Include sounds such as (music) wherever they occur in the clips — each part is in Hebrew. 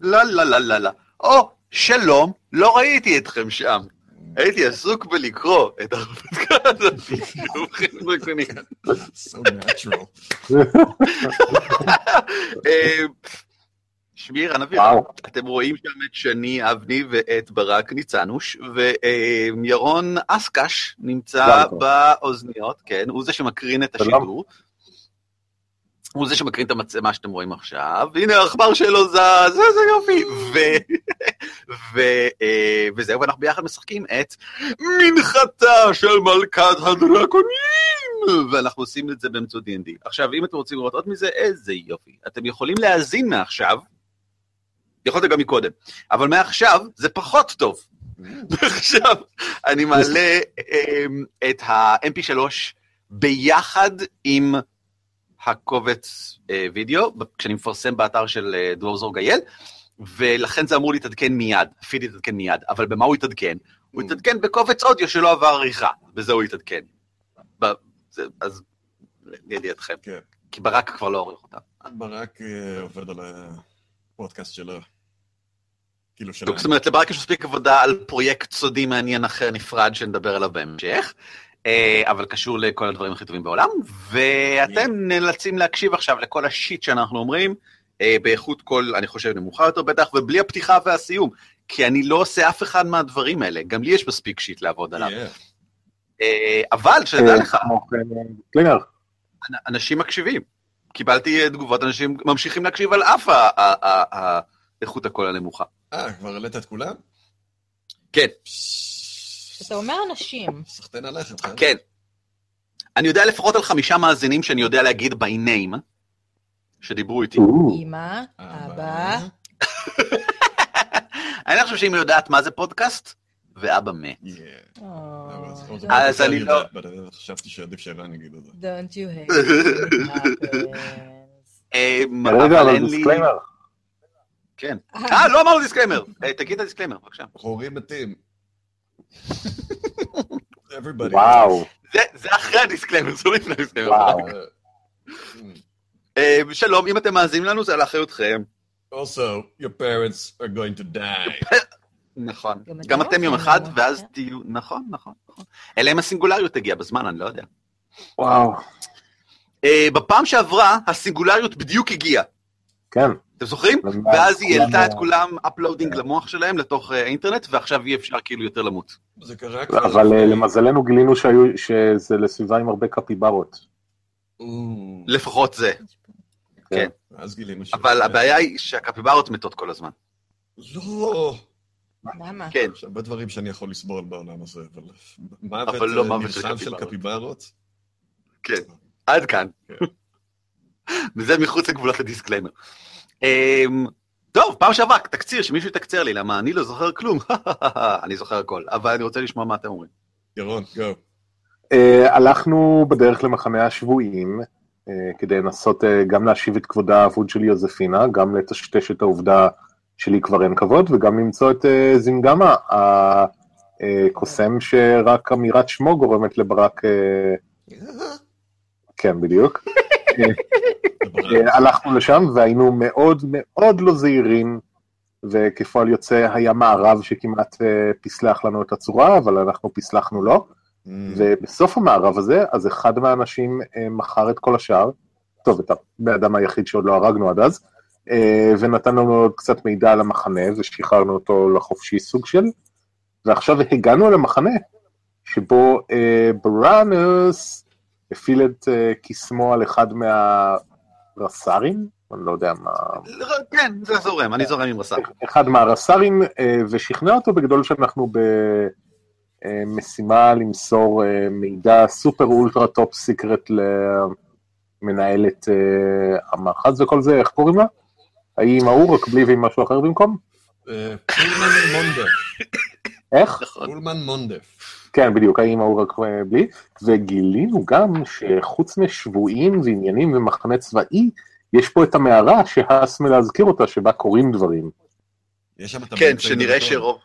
לא, לא, לא, לא, לא. או, שלום, לא ראיתי אתכם שם. הייתי עסוק בלקרוא את ההרפתקה הזאת. So natural. (laughs) אה, שמי רן וואו. אתם רואים שם את שני אבני ואת ברק ניצנוש, וירון אסקש נמצא. באוזניות, כן, הוא זה שמקרין את. השידור. הוא זה שמקרין את המצלמה שאתם רואים עכשיו, והנה העכבר שלו זז, איזה יופי, ו... ו... אה, וזהו, ואנחנו ביחד משחקים את מנחתה של מלכת הדרקונים, ואנחנו עושים את זה באמצעות D&D. עכשיו, אם אתם רוצים לראות עוד מזה, איזה יופי. אתם יכולים להאזין מעכשיו, יכולתם גם מקודם, אבל מעכשיו זה פחות טוב. עכשיו אני מעלה אמ, את ה-MP3 ביחד עם הקובץ אה, וידאו, כשאני מפרסם באתר של אה, דרור גייל, ולכן זה אמור להתעדכן מיד, הפיד יתעדכן מיד, אבל במה הוא יתעדכן? הוא יתעדכן בקובץ אודיו שלא עבר עריכה, בזה הוא יתעדכן. ב- זה- אז לידיעתכם, כן. כי ברק כבר לא עורך אותה. ברק אה, עובד על הפודקאסט שלו. כאילו שלנו. זאת אומרת, לברק יש מספיק עבודה על פרויקט סודי מעניין אחר נפרד שנדבר עליו בהמשך, אבל קשור לכל הדברים הכי טובים בעולם, ואתם נאלצים להקשיב עכשיו לכל השיט שאנחנו אומרים, אה, באיכות קול, אני חושב, נמוכה יותר בטח, ובלי הפתיחה והסיום, כי אני לא עושה אף אחד מהדברים האלה, גם לי יש מספיק שיט לעבוד עליו. אה, אבל, שתדע אה, לך, אנשים מקשיבים. קיבלתי אה, תגובות, אנשים ממשיכים להקשיב על אף ה- ה- ה- ה- איכות הקול הנמוכה. אה, כבר העלית את כולם? כן. אתה אומר אנשים. סחטיין עליך, בסדר? כן. אני יודע לפחות על חמישה מאזינים שאני יודע להגיד by name, שדיברו איתי. אמא, אבא, (laughs) אני לא חושב שאם היא יודעת מה זה פודקאסט, ואבא מת. Yeah. Oh, אז אני לא- חשבתי שעדיף שערן יגיד את זה. don't you hate. (laughs) אמ, רגע, אבל. דיסקליימר. כן. אה, לא אמרנו דיסקליימר. אה, תגיד את הדיסקליימר, בבקשה. הורים מתים. Everybody. וואו, זה- זה אחרי ה disclaimer, זה לא לפני ה disclaimer. וואו. אמ, שלום, אם אתם מאזינים לנו, זה על אחריותכם. Also, your parents are going to die. (laughs) נכון. גם אתם יום אחד? ואז תהיו... נכון, נכון. נכון. אלא אם הסינגולריות תגיע בזמן, אני לא יודע. וואו, אה, בפעם שעברה, הסינגולריות בדיוק הגיעה. כן. אתם זוכרים? ואז היא העלתה את כולם uploading למוח שלהם לתוך אה, האינטרנט, ועכשיו אי אפשר כאילו יותר למות. זה קרה כבר. אבל אה, למזלנו גילינו שזה לסביבה עם הרבה קפיברות. לפחות זה. כן. אז גילינו ש... אבל הבעיה היא שהקפיברות מתות כל הזמן. לא. למה? כן. יש הרבה דברים שאני יכול לסבול בעולם הזה, אבל מוות אבל לא אה, מוות של קפיברות. כן. עד כאן. כן. (laughs) וזה מחוץ לגבולות ה disclaimer. אמ, טוב, פעם שעברה, תקציר, שמישהו יתקצר לי, למה אני לא זוכר כלום. (laughs) אני זוכר הכל, אבל אני רוצה לשמוע מה אתם אומרים. ירון, go. אה, הלכנו בדרך למחנה השבויים, אה, כדי לנסות אה, גם להשיב את כבודה האבוד של יוזפינה, גם לטשטש את העובדה שלי כבר אין כבוד, וגם למצוא את זינגמה, הקוסם שרק אמירת שמו גורמת לברק, (laughs) כן בדיוק. אה, הלכנו לשם והיינו מאוד מאוד לא זהירים, וכפועל יוצא היה מערב שכמעט אה, פסלח לנו את הצורה, אבל אנחנו פסלחנו לו. Mm. ובסוף המערב הזה, אז אחד מהאנשים אה, מכר את כל השאר, טוב, את הבן אדם היחיד שעוד לא הרגנו עד אז, ונתן לנו עוד קצת מידע על המחנה, ושחררנו אותו לחופשי סוג של, ועכשיו הגענו למחנה, שבו אה, בראנוס הפעיל את אה, קסמו על אחד מהרס"רים, אני לא יודע מה, כן, זה זורם, אני זורם עם רס"ר. אחד מהרס"רים, אה, ושכנע אותו בגדול שאנחנו במשימה למסור אה, מידע super ultra top secret למנהלת אה, המאחז וכל זה, איך קוראים לה? האם ההוא רק בלי ועם משהו אחר במקום? אה, פולמן מונדף. איך? נכון. פולמן מונדף. כן, בדיוק, האם ההוא רק אה, בלי, וגילינו גם שחוץ משבויים ועניינים ומחנה צבאי, יש פה את המערה שהס מלהזכיר אותה, שבה קורים דברים. יש שם את כן, שנראה. שרוב...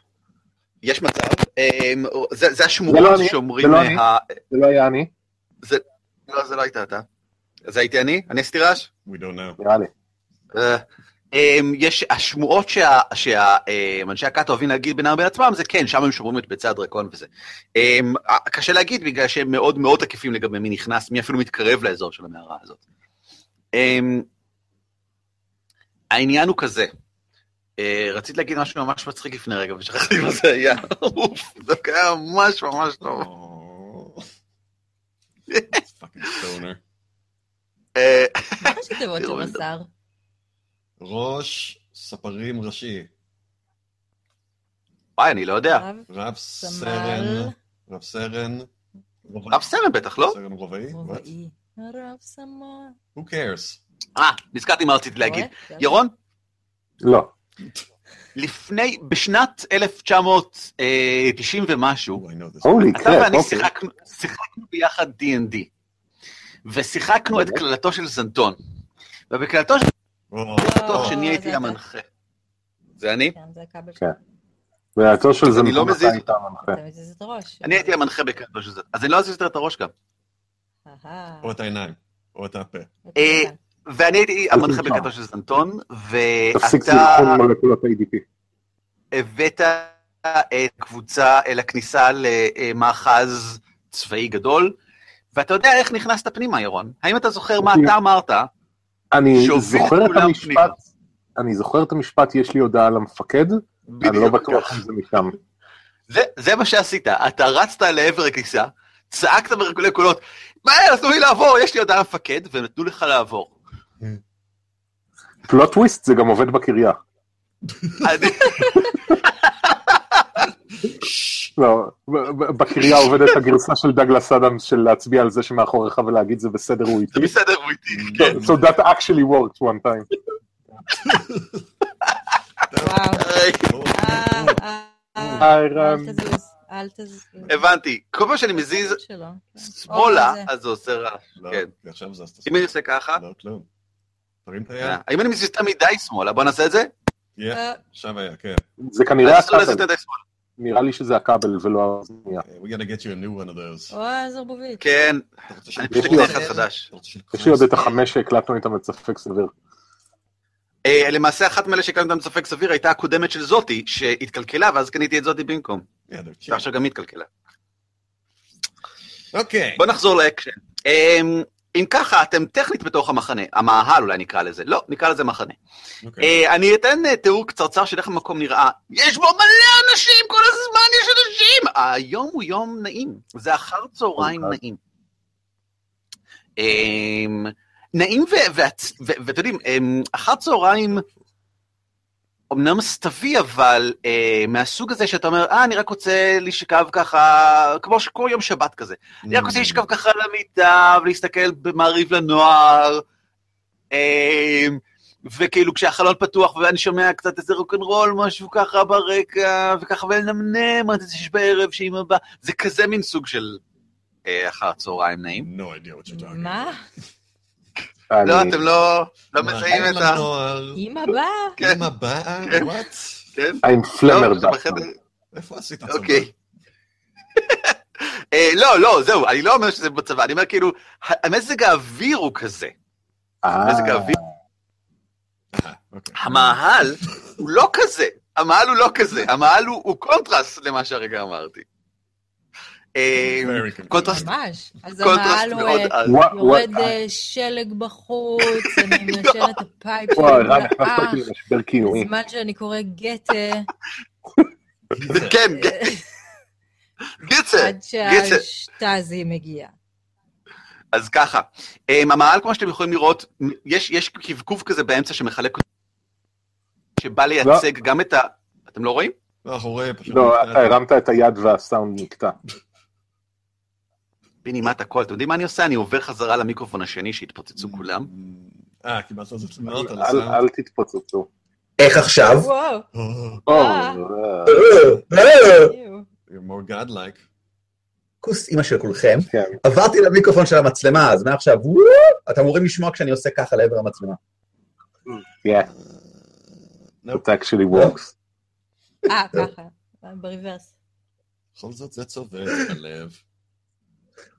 יש מצב, אמ, זה זה זה לא אני, שאומרים... זה לא אני. ה- זה לא היה אני, זה- לא, זה לא היית אתה. זה הייתי אני? אני אסתירש? We don't know. נראה לי. אמ, יש השמועות שאנשי הכת אוהבים להגיד בינם לבין עצמם, זה כן, שם הם שומרים את ביצי הדרקון וזה. אמ, קשה להגיד בגלל שהם מאוד מאוד תקיפים לגבי מי נכנס, מי אפילו מתקרב לאזור של המערה הזאת. אמ, העניין הוא כזה, אה, רציתי להגיד משהו ממש מצחיק לפני רגע ושכחתי מה זה היה, אוף, זה היה ממש ממש טוב. אה, מה ראשי תיבות של מסר? ראש ספרים ראשי, וואי, אני לא יודע. רב סרן, רב סרן. רב סרן בטח, לא? סרן רובעי? רב סמל. Who cares? אה, נזכרתי מה רציתי להגיד. רואה? ירון, לא. לפני, בשנת 1990 ומשהו, Oh, I know this. הולי אתה ואני אוקיי. שיחקנו, ביחד D&D, ושיחקנו את? קללתו של זנטון. ובקללתו של בטוח שאני זה הייתי. המנחה. זה אני? כן, זה הכבל כן. שלך. והעצור של זה אני לא המנחה. אתה הראש. אני הייתי המנחה בקללתו של זנטון. אז אני לא אזיז יותר את הראש גם. או את העיניים, או את הפה. אה, ואני הייתי המנחה. בקללתו של זנטון, תפסיק ואתה מולקולות ADP. הבאת את קבוצה אל הכניסה למאחז צבאי גדול, ואתה יודע איך נכנסת פנימה, ירון. האם אתה זוכר מה אתה אמרת? אני זוכר את המשפט, פנימה. אני זוכר את המשפט, יש לי הודעה למפקד, אני לא בטוח אם זה משם. זה, זה מה שעשית, אתה רצת לעבר הכניסה, צעקת ברגלי קולות, מהר, תנו לי לעבור, יש לי הודעה למפקד, ונתנו לך לעבור. פלוט טוויסט זה גם עובד בקריה. לא, ב- ב- בקריה עובדת הגרסה של דגלס אדמס של להצביע על זה שמאחוריך ולהגיד זה בסדר הוא זה איתי. בסדר, הוא איתי, כן. So that actually worked one time. אל. הבנתי, כל פעם שאני מזיז. שמאלה, או, זה. אז זה עושה רעש. לא, כן. אם אני עושה ככה, לא, את אה. האם אני מזיז יותר מדי שמאלה? בוא נעשה את זה. Yeah, אה, עכשיו היה, כן. זה כנראה נראה לי שזה הכבל ולא הזנייה. Uh, We gotta get you a new one of those. או, זרבובית. כן, אתה רוצה אני פשוט יש לי אקנה אחד חדש. יש לי עוד את? החמש שהקלטנו איתם את ספק סביר. אה, למעשה אחת מאלה שהקלטנו אותם ספק סביר הייתה הקודמת של זאתי, שהתקלקלה, ואז קניתי את זאתי במקום. ועכשיו גם היא התקלקלה. אוקיי. בוא נחזור לאקשן. אם ככה, אתם טכנית בתוך המחנה, המאהל אולי נקרא לזה, לא, נקרא לזה מחנה. אוקיי. אה, אני אתן אה, תיאור קצרצר של איך המקום נראה. יש בו מלא אנשים, כל הזמן יש אנשים! היום הוא יום נעים, זה אחר צהריים אוקיי. נעים. אמ, נעים ו- והצ- ו- ואתם יודעים, אמ, אחר צהריים אמנם סתווי, אבל אה, מהסוג הזה שאתה אומר, אה, אני רק רוצה לשכב ככה, כמו שכל יום שבת כזה. אני רק רוצה לשכב ככה על המיטה ולהסתכל במעריב לנוער, אמ, וכאילו כשהחלון פתוח ואני שומע קצת איזה רוקנרול, משהו ככה ברקע, וככה ולנמנם עד איזה בערב שאמא באה, זה כזה מין סוג של אה, אחר צהריים נעים. No idea what you're talking מה? אני- לא, אתם לא, לא. מזהים את ה... אמא באה? כן. אמא באה? כן. וואט? כן? I'm פלמר לא, זה דאפמן. בחדר. איפה עשית צבא? אוקיי. (laughs) אה, לא, לא, זהו, אני לא אומר שזה בצבא, אני אומר כאילו, המזג האוויר הוא כזה. אה, מזג האוויר, אוקיי. המאהל הוא לא כזה, המאהל הוא לא כזה, המאהל הוא קונטרסט למה שהרגע אמרתי. אה. קונטרסט ממש. אז קונטרסט המעל הוא מאוד אה. וואו, יורד וואו, אה, שלג בחוץ, (laughs) אני מעשן את הפייפ וואו, שלי קיומי. בזמן שאני קורא גתה, (laughs) כן, ג- (laughs) גיצה, עד. שהשטאזי מגיע. אז ככה, המאהל, כמו שאתם יכולים לראות, יש, יש קבקוב כזה באמצע שמחלק, שבא לייצג גם את ה... אתם לא רואים? לא, אנחנו רואים פשוט. לא, אתה הרמת את היד והסאונד נקטע. פיני, מה את הכל? אתם יודעים מה אני עושה? אני עובר חזרה למיקרופון השני שהתפוצצו כולם. אה, קיבלת על זה תלונות על הסאונד? אל תתפוצצו. איך עכשיו? אה. אה, more godlike. כוס אימא של כולכם. כן. עברתי למיקרופון של המצלמה, אז מעכשיו, אתם אמורים לשמוע כשאני עושה ככה לעבר המצלמה. Yeah, Nope. it actually works. אה, ככה, ב reverse. בכל זאת זה צובט את הלב.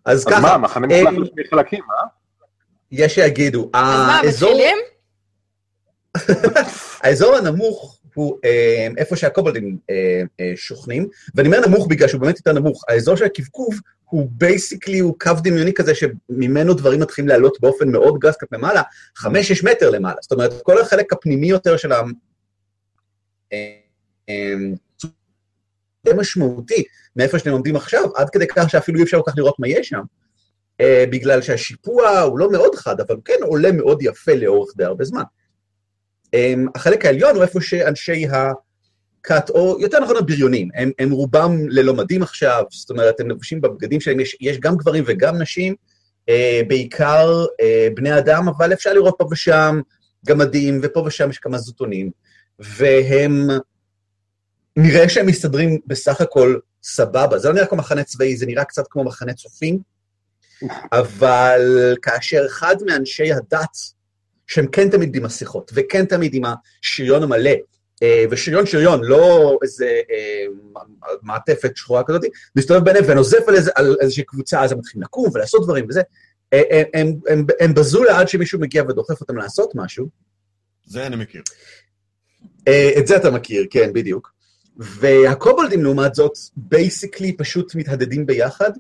אז אז ככה, מה, המחנה אה, מחלק לשני חלקים, אה? יש שיגידו, אז מה. מתחילים? (laughs) האזור הנמוך הוא אה, איפה שהקובלדים אה, אה, שוכנים, ואני אומר נמוך בגלל שהוא באמת יותר נמוך. האזור של הקבקוב הוא basically, הוא קו דמיוני כזה שממנו דברים מתחילים לעלות באופן מאוד גס כלפי מעלה, חמש-שש מטר למעלה. זאת אומרת, כל החלק הפנימי יותר של ה... זה משמעותי מאיפה שאתם עומדים עכשיו, עד כדי כך שאפילו אי אפשר כל כך לראות מה יש שם. אה, בגלל שהשיפוע הוא לא מאוד חד, אבל הוא כן עולה מאוד יפה לאורך די הרבה זמן. אה, החלק העליון הוא איפה שאנשי הכת, או יותר נכון הבריונים, הם, הם רובם ללא מדים עכשיו, זאת אומרת, הם לבושים בבגדים שלהם, יש, יש גם גברים וגם נשים, אה, בעיקר אה, בני אדם, אבל אפשר לראות פה ושם גמדים, ופה ושם יש כמה זוטונים, והם, נראה שהם מסתדרים בסך הכל סבבה. זה לא נראה כמו מחנה צבאי, זה נראה קצת כמו מחנה צופים, אבל כאשר אחד מאנשי הדת, שהם כן תמיד עם מסכות, וכן תמיד עם השריון המלא, אה, ושריון שריון, לא איזה אה, מעטפת שחורה כזאת, מסתובב ביניהם ונוזף על, איזה, על איזושהי קבוצה, אז הם מתחילים לקום ולעשות דברים וזה. אה, הם, הם, הם, הם בזו לעד שמישהו מגיע ודוחף אותם לעשות משהו. זה אני מכיר. אה, את זה אתה מכיר, כן, בדיוק. והקובולדים לעומת זאת, בייסיקלי פשוט מתהדדים ביחד,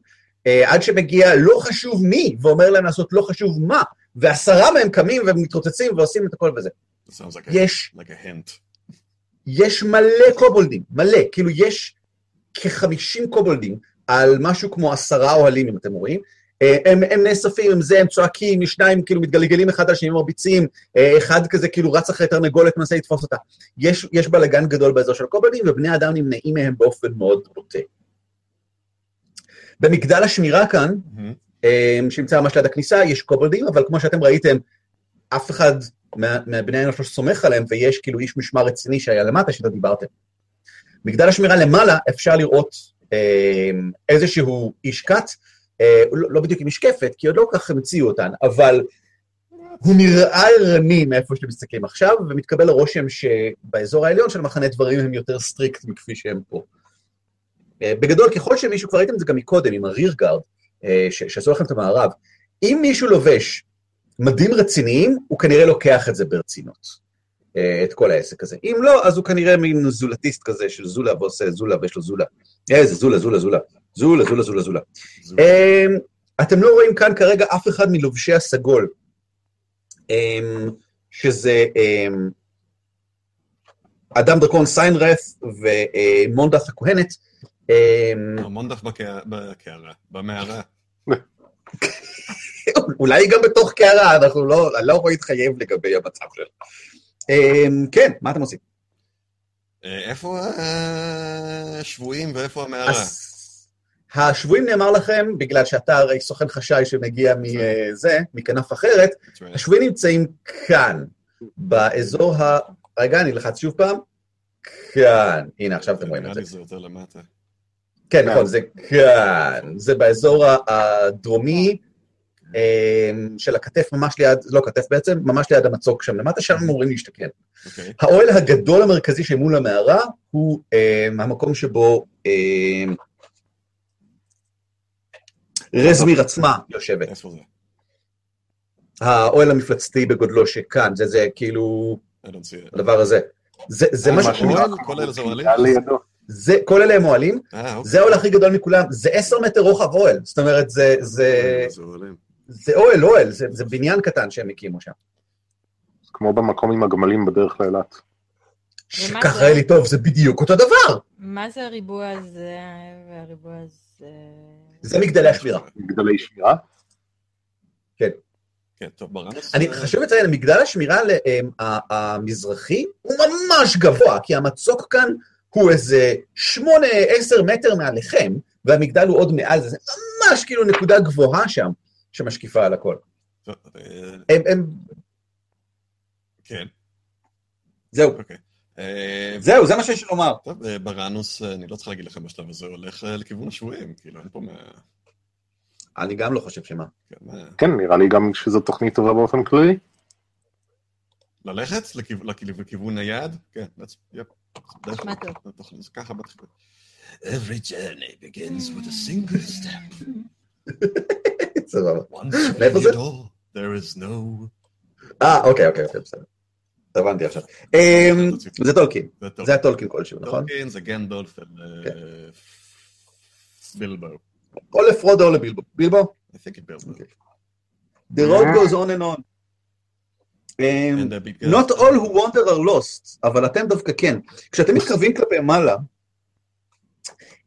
אה, עד שמגיע לא חשוב מי, ואומר להם לעשות לא חשוב מה, ועשרה מהם קמים ומתרוצצים ועושים את הכל וזה. Like a, יש, like a hint. יש מלא קובולדים, מלא, כאילו יש כ-50 קובולדים על משהו כמו עשרה אוהלים, אם אתם רואים. אה, הם, הם נאספים עם זה, הם צועקים, שניים כאילו מתגלגלים אחד על השני, מרביצים, אה, אחד כזה כאילו רץ אחרי תרנגולת, מנסה לתפוס אותה. יש, יש בלאגן גדול באזור של הקובולדים, ובני אדם נמנעים מהם באופן מאוד בוטה. במגדל השמירה כאן. אה, שנמצא ממש ליד הכניסה, יש קובולדים, אבל כמו שאתם ראיתם, אף אחד מה- מהבני האנוש לא סומך עליהם, ויש כאילו איש משמר רציני שהיה למטה, שאיתו דיברתם. מגדל השמירה למעלה אפשר לראות אה, איזשהו איש כת, לא, לא בדיוק עם משקפת, כי עוד לא כל כך המציאו אותן, אבל הוא נראה ערני מאיפה שאתם מסתכלים עכשיו, ומתקבל הרושם שבאזור העליון של המחנה דברים הם יותר strict מכפי שהם פה. אה, בגדול, ככל שמישהו, כבר ראיתם את זה גם מקודם, עם ה rearguard, אה, שעשו לכם את המערב, אם מישהו לובש מדים רציניים, הוא כנראה לוקח את זה ברצינות, אה, את כל העסק הזה. אם לא, אז הוא כנראה מין זולטיסט כזה של זולה, ועושה זולה ויש לו זולה. איזה זולה, זולה, זולה. זולה, זולה, זולה, זולה. זו- אמ, אתם לא רואים כאן כרגע אף אחד מלובשי הסגול, אמ, שזה אמ, אדם דרקון סיינרף ומונדף הכהנת. בקע- בקערה, במערה. (laughs) אולי גם בתוך קערה, אנחנו לא, אני לא יכול להתחייב לגבי המצב שלו. כן, מה אתם עושים? אה, איפה השבויים ואיפה המערה? השבויים נאמר לכם, בגלל שאתה הרי סוכן חשאי שמגיע מזה, מכנף אחרת. השבויים נמצאים כאן, באזור ה... רגע, אני אלחץ שוב פעם. כאן. הנה, עכשיו אתם רואים את נראה זה. לי זה יותר למטה. כן, נכון, זה כאן. זה באזור הדרומי אמ, של הכתף, ממש ליד, לא כתף בעצם, ממש ליד המצוק שם למטה, שם הם אמורים להשתכן. אוקיי. האוהל הגדול המרכזי שמול המערה הוא אמ, המקום שבו אמ, רזמיר עצמה יושבת. איפה זה? האוהל המפלצתי בגודלו שכאן, זה זה כאילו I don't see it. הדבר הזה. זה, זה אה, מה מה ש... שנראה כל אלה זה אוהלים? זה, כל אלה הם אוהלים, אה, אוקיי. זה האוהל הכי גדול מכולם, זה עשר מטר רוחב אוהל, זאת אומרת, זה, זה, זה. זה אוהל, אוהל, זה, זה בניין קטן שהם הקימו שם. כמו במקום עם הגמלים בדרך לאילת. ומה ככה זה? היה לי טוב, זה בדיוק אותו דבר. מה זה הריבוע הזה והריבוע הזה? זה מגדלי השמירה. מגדלי שמירה. כן, טוב, ברנוס... אני אה, חשוב לציין, מגדל השמירה ל- אמ, ה- המזרחי הוא ממש גבוה, כי המצוק כאן הוא איזה שמונה, עשר מטר מעליכם, והמגדל הוא עוד מעל זה, זה ממש כאילו נקודה גבוהה שם, שמשקיפה על הכל. אה, הם, הם, כן, זהו, אוקיי. אה, זהו, זה מה שיש לי לומר. טוב, אה, ברנוס, אה, אני לא צריך להגיד לכם בשלב הזה, הולך לכיוון השבויים, כאילו, אין פה מה... אני גם לא חושב שמה. כן, כן, נראה לי גם שזו תוכנית טובה באופן כללי. ללכת לכיו- לכיו- לכיוון היעד? כן, that's- yep. זה נשמע טוב. ככה מתחיל. Every journey begins with a single step. (laughs) סבבה. Once מאיפה זה? there is no... אה, אוקיי, אוקיי, אוקיי, בסדר. הבנתי עכשיו. אמ, זה טולקין, זה הטולקין כלשהו, נכון? טולקין זה גנדולף, כן. בילבו. או לפרודו או לבילבו. בילבו? I think it בילבו. The road goes on and on. אמ. Not all who wander are lost, אבל אתם דווקא כן. כשאתם מתקרבים כלפי מעלה,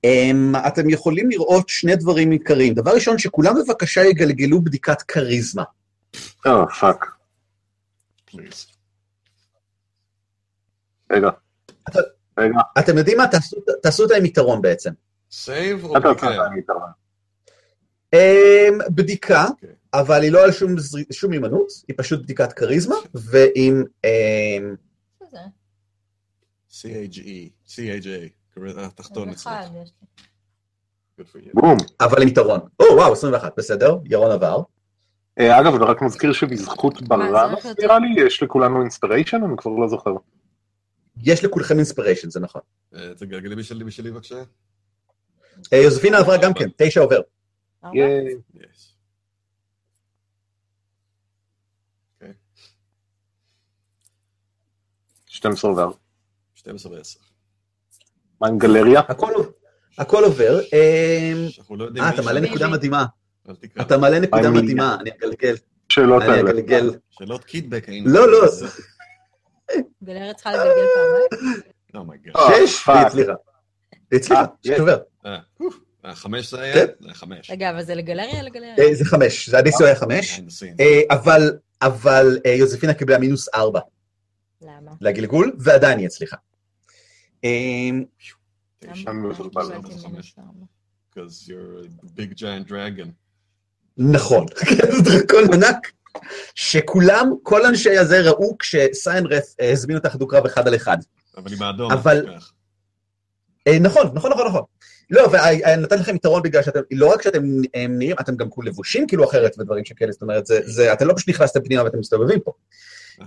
אמ, אתם יכולים לראות שני דברים עיקריים. דבר ראשון, שכולם בבקשה יגלגלו בדיקת כריזמה. אה, fuck. Please. רגע. אתה- רגע, אתם יודעים מה? תעשו- תעשו אותה עם יתרון בעצם. סייב או אתה בדיקה? אמ, בדיקה, אוקיי. אבל היא לא על שום הימנעות, היא פשוט בדיקת כריזמה, ועם... אמ? C-H-E, C-H-A, כרגע התחתון אז אצלך. בום. אבל עם יתרון. או, וואו, 21, בסדר, ירון עבר. אה, אגב, אני רק מזכיר שבזכות יותר? נראה לי, יש לכולנו אינספיריישן, אני כבר לא זוכר. יש לכולכם אינספיריישן, זה נכון. אה, תגלגלי בשלי בשלי בבקשה. אה, יוזפינה עברה גם כן, תשע עובר. ארבע? ייי. Yes. אוקיי, 12 עובר. 12 ו-10. מה עם גלריה? הכל עובר. אמ, לא. אה, אתה מעלה נקודה מדהימה. אתה מעלה נקודה מדהימה, אני אגלגל. שאלות אני האלה. אגלגל. שאלות קידבק. לא, לא. גלרת צריכה לגלגל פעמיים? אומייגאד. אה, שש, פאק. והיא הצליחה. היא הצליחה, אה. עובר. אה, חמש זה היה? כן. חמש. רגע, אבל זה לגלריה או לגלריה? אה, זה חמש, זה הדיסו היה חמש. אה, אבל, אבל אה, יוזפינה קיבלה מינוס ארבע למה? לגלגול, ועדיין היא הצליחה. dragon. נכון, (laughs) זה דרקון ענק, שכולם, כל אנשי הזה ראו כשסיינרף אה, הזמין אותך דו קרב אחד על אחד. אבל עם האדום. אבל-. אה, נכון, נכון, נכון, נכון. לא, ונתתי לכם יתרון בגלל שאתם, לא רק שאתם אה, נראים, אתם גם כולו לבושים כאילו אחרת ודברים שכאלה, זאת אומרת, זה, זה, אתם לא פשוט נכנסתם פנימה ואתם מסתובבים פה.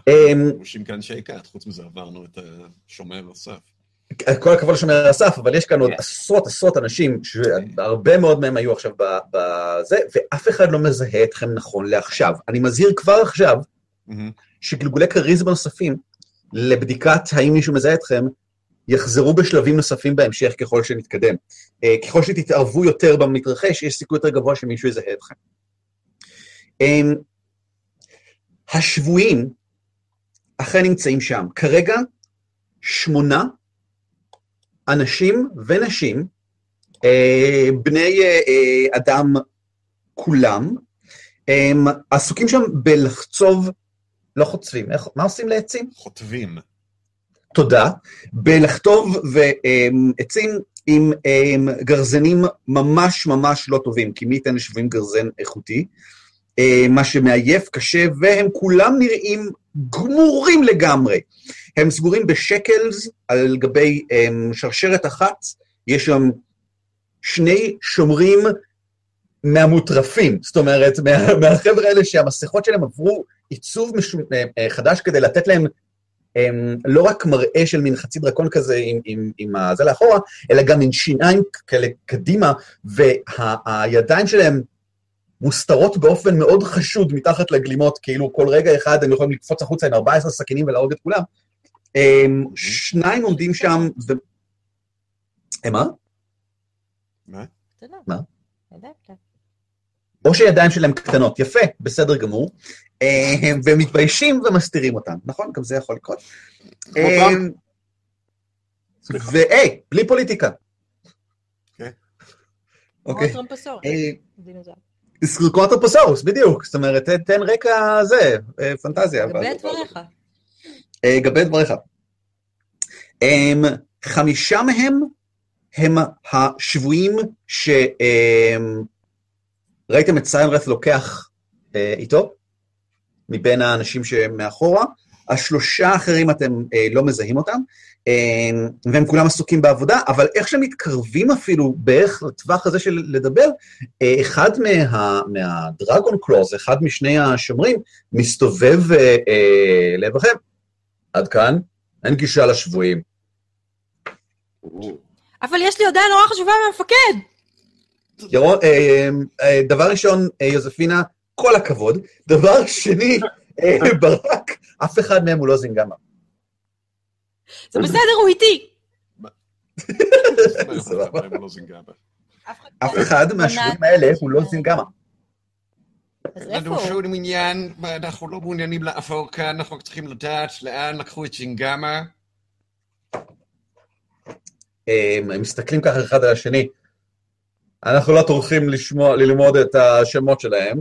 אמ, לבושים כאן שייקת, חוץ מזה עברנו את השומר הסף. כל הכבוד לשומר הסף, אבל יש כאן עוד כן. עשרות עשרות אנשים, שהרבה מאוד מהם היו עכשיו בזה, ואף אחד לא מזהה אתכם נכון לעכשיו. אני מזהיר כבר עכשיו. שגלגולי כריזמה נוספים לבדיקת האם מישהו מזהה אתכם, יחזרו בשלבים נוספים בהמשך ככל שנתקדם. אה, ככל שתתערבו יותר במתרחש, יש סיכוי יותר גבוה שמישהו יזהה אתכם. אמ, השבויים אכן נמצאים שם. כרגע שמונה אנשים ונשים, אה, בני אה, אה, אדם כולם, הם עסוקים שם בלחצוב, לא חוצבים, איך, מה עושים לעצים? חוטבים. תודה, בלכתוב ועצים עם אמ, גרזנים ממש ממש לא טובים, כי מי ייתן לשבויים גרזן איכותי, אה, מה שמעייף, קשה, והם כולם נראים גמורים לגמרי. הם סגורים בשקלס על גבי אמ, שרשרת אחת, יש שם שני שומרים מהמוטרפים, זאת אומרת, מה, מהחבר'ה האלה שהמסכות שלהם עברו עיצוב משו, אה, אה, חדש כדי לתת להם הם, לא רק מראה של מין חצי דרקון כזה עם, עם, עם הזה לאחורה, אלא גם מין שיניים כאלה קדימה, והידיים שלהם מוסתרות באופן מאוד חשוד מתחת לגלימות, כאילו כל רגע אחד הם יכולים לקפוץ החוצה עם 14 סכינים ולהרוג את כולם. הם, שניים עומדים שם, ו... מה? מה? מה? או שידיים שלהם קטנות, יפה, בסדר גמור, אה, והם מתביישים ומסתירים אותם, נכון? גם זה יכול לקרות. והי, בלי פוליטיקה. אוקיי. אוקיי. כמו טרמפסור. כמו טרופוסאורוס, בדיוק. זאת אומרת, תן- רקע זה, אה, פנטזיה. גבי דבריך. אה, גבי דבריך. הם, חמישה מהם הם השבויים ש... אמ, את סיינרף לוקח אה, איתו, מבין האנשים שמאחורה. השלושה האחרים אתם אה, לא מזהים אותם, אה, והם כולם עסוקים בעבודה, אבל איך שהם מתקרבים אפילו בערך לטווח הזה של לדבר, אה, אחד מה, מהדרגון קלוז, אחד משני השומרים, מסתובב אה, אה, לעברכם. עד כאן, אין גישה לשבויים. אבל יש לי הודעה נורא חשובה מהמפקד. ירון, אה, אה, דבר ראשון, אה, יוזפינה, כל הכבוד. דבר שני, אה, ברק, אף אחד מהם הוא לא זינגמה. זה בסדר, הוא איתי. (laughs) לא זינגמה. אף אחד מהשבויים האלה הוא לא זינגמה. אין איפה לנו? שום עניין, אנחנו לא מעוניינים לעבור כאן, אנחנו רק צריכים לדעת לאן לקחו את זינגמה. הם הם מסתכלים ככה אחד על השני. אנחנו לא טורחים לשמוע, ללמוד את השמות שלהם.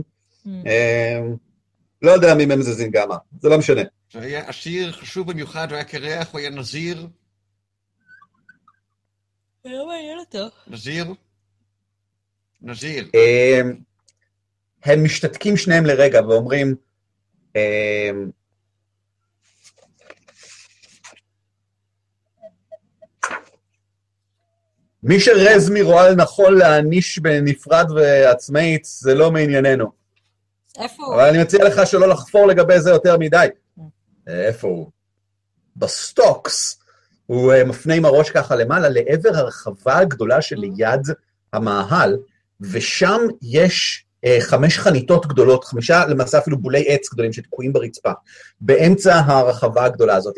לא יודע מי מהם זה זינגמה, זה לא משנה. זה היה עשיר חשוב במיוחד, הוא היה קרח, הוא היה נזיר. זה לא מעניין אותו. נזיר? נזיר. הם, הם משתתקים שניהם לרגע ואומרים, הם, מי שרזמי רואה לנכון להעניש בנפרד ועצמאית, זה לא מענייננו. איפה הוא? אבל אני מציע לך שלא לחפור לגבי זה יותר מדי. איפה הוא? ב stocks. הוא אה, מפנה עם הראש ככה למעלה לעבר הרחבה הגדולה שליד המאהל, ושם יש אה, חמש חניתות גדולות, חמישה למעשה אפילו בולי עץ גדולים שתקועים ברצפה, באמצע הרחבה הגדולה הזאת.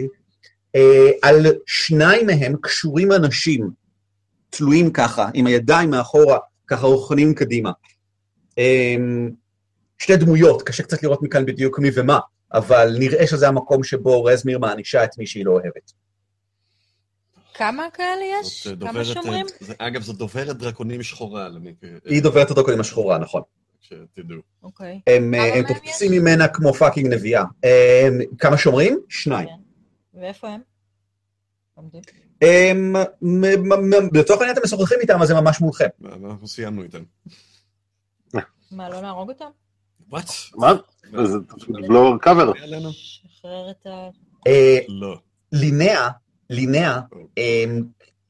אה, על שניים מהם קשורים אנשים, תלויים ככה, עם הידיים מאחורה, ככה רוכנים קדימה. אה, שתי דמויות, קשה קצת לראות מכאן בדיוק מי ומה, אבל נראה שזה המקום שבו רזמיר מענישה את מי שהיא לא אוהבת. כמה כאלה יש? אה, כמה דוברת, שומרים? אה, זה- אגב, זו דוברת דרקונים שחורה, למי- היא דוברת הדרקונים השחורה, נכון. שתדעו. אוקיי. הם, אה, תופסים? ממנה כמו fucking נביאה. הם, כמה שומרים? שניים. כן. ואיפה הם? עומדים? הם, לצורך העניין אתם משוחחים איתם, אז הם ממש מולכם. אנחנו סיימנו איתם. מה, לא נהרוג אותם? וואט? מה? זה פשוט לא קאבר. היה לנו? שחרר את ה... אה, לא. לינאה, לינאה, אה,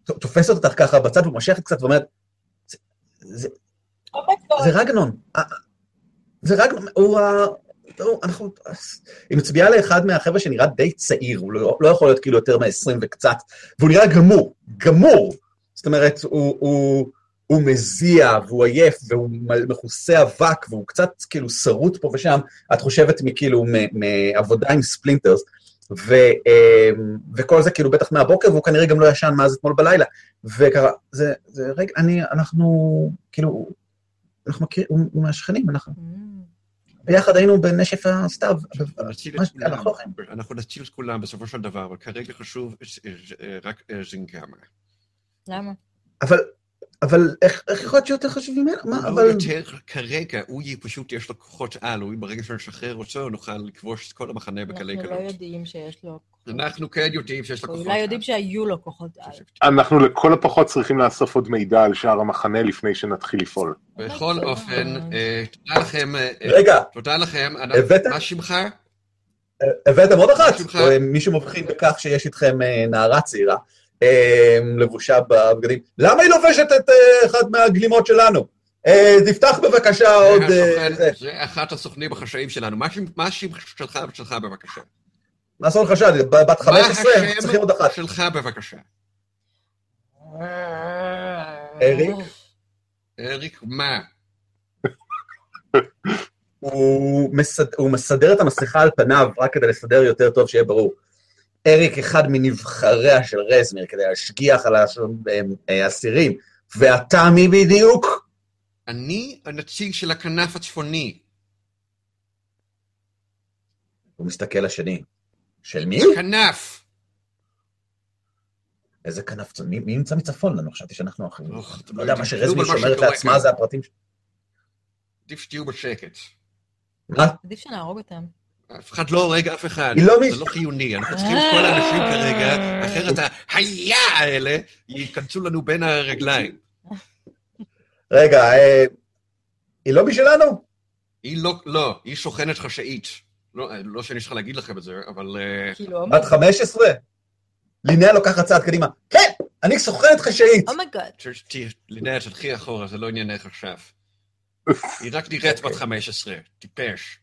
ת- תופסת אותך ככה בצד ומושכת קצת ואומרת, "זה- רגנון. אה, זה רגנון, הוא ה... הוא- אנחנו... היא מצביעה לאחד מהחבר'ה שנראה די צעיר, הוא לא, לא יכול להיות כאילו יותר מ-20 וקצת, והוא נראה גמור, גמור. זאת אומרת, הוא, הוא, הוא מזיע, והוא עייף, והוא מכוסה אבק, והוא קצת כאילו שרוט פה ושם, את חושבת מכאילו מ- מעבודה עם ספלינטרס, ו, אמ, וכל זה כאילו בטח מהבוקר, והוא כנראה גם לא ישן מאז אתמול בלילה. וככה, זה, זה רגע, אני, אנחנו, כאילו, אנחנו מכירים, הוא הוא מהשכנים, אנחנו Mm. ביחד היינו בנשף הסתיו. ש- אנחנו נציל את כולם בסופו של דבר, אבל כרגע חשוב אה, אה, רק אה, זינגמה. למה? אבל, אבל איך איך יכול להיות שיותר חשוב ממנו? מה, הוא אבל... יותר כרגע, הוא יהיה פשוט, יש לו כוחות על, הוא ברגע שנשחרר אותו, נוכל לכבוש את כל המחנה בקלי אנחנו לא קלות. יודעים שיש לו... אנחנו כן יודעים שיש לו כוחות אולי יודעים שהיו לו כוחות על. אנחנו לכל הפחות צריכים לאסוף עוד מידע על שאר המחנה לפני שנתחיל לפעול. בכל. אופן, אה, תודה לכם. אה, רגע, תודה לכם. הבאת? מה שמך? הבאתם עוד אחת? אה, מישהו מבחין בכך שיש איתכם נערה צעירה, לבושה בבגדים. למה היא לובשת את אה, אחת מהגלימות שלנו? אה, תפתח בבקשה עוד... זה אה, זה. אחת הסוכנים החשאיים שלנו. מה שם- מה השם שלך ושלך בבקשה? מה עשו לך שד? בת מה 15? צריכים עוד אחת. השם שלך בבקשה? אריק? אריק, מה? הוא מסדר את המסכה על פניו רק כדי לסדר יותר טוב, שיהיה ברור. אריק אחד מנבחריה של רזמיר כדי להשגיח על הש- אה, האסירים, ואתה מי בדיוק? אני הנציג של הכנף הצפוני. הוא מסתכל לשני. של מי? כנף! איזה כנף, מי מי נמצא מצפון לנו? חשבתי שאנחנו אתם לא יודע, מה יודעים שרזמי כלום על מה שומרת לעצמה. זה הפרטים ש... עדיף שתהיו בשקט. מה? עדיף שנהרוג אותם. אף אחד לא הורג אף אחד. לא זה לא חיוני, אנחנו צריכים את כל האנשים כרגע, אחרת ההיה האלה ייכנסו לנו בין הרגליים. רגע, אה, היא לא בשבילנו? היא לא, לא, היא סוכנת חשאית. לא, לא שאני צריך להגיד לכם את זה, אבל... אה, כאילו, בת 15? לינאה לוקחת צעד קדימה. כן, אני סוכנת חשאית. oh my god. ת- לינאה, תלכי אחורה, זה לא עניינך עכשיו. היא רק נראית בת 15, טיפש.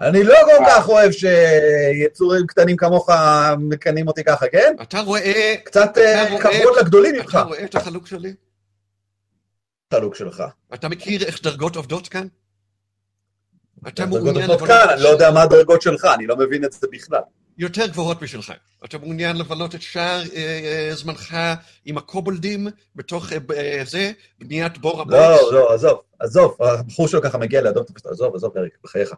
אני לא כל כך אוהב שיצורים קטנים כמוך מקנאים אותי ככה, כן? אתה רואה, קצת אה, כבוד לגדולים ממך. אתה רואה את החלוק שלי? החלוק שלך. אתה מכיר איך דרגות עובדות כאן? אתה מעוניין עובדות לבלות כאן, אני לא יודע מה הדרגות שלך, אני לא מבין את זה בכלל. יותר גבוהות בשבילך. אתה מעוניין לבלות את שאר אה, אה, זמנך עם הקובלדים בתוך אה, אה, זה, בניית בור הבוץ? לא, לא, עזוב, עזוב, הבחור שלו ככה מגיע לידו, עזוב, עזוב, אריק, בחייך.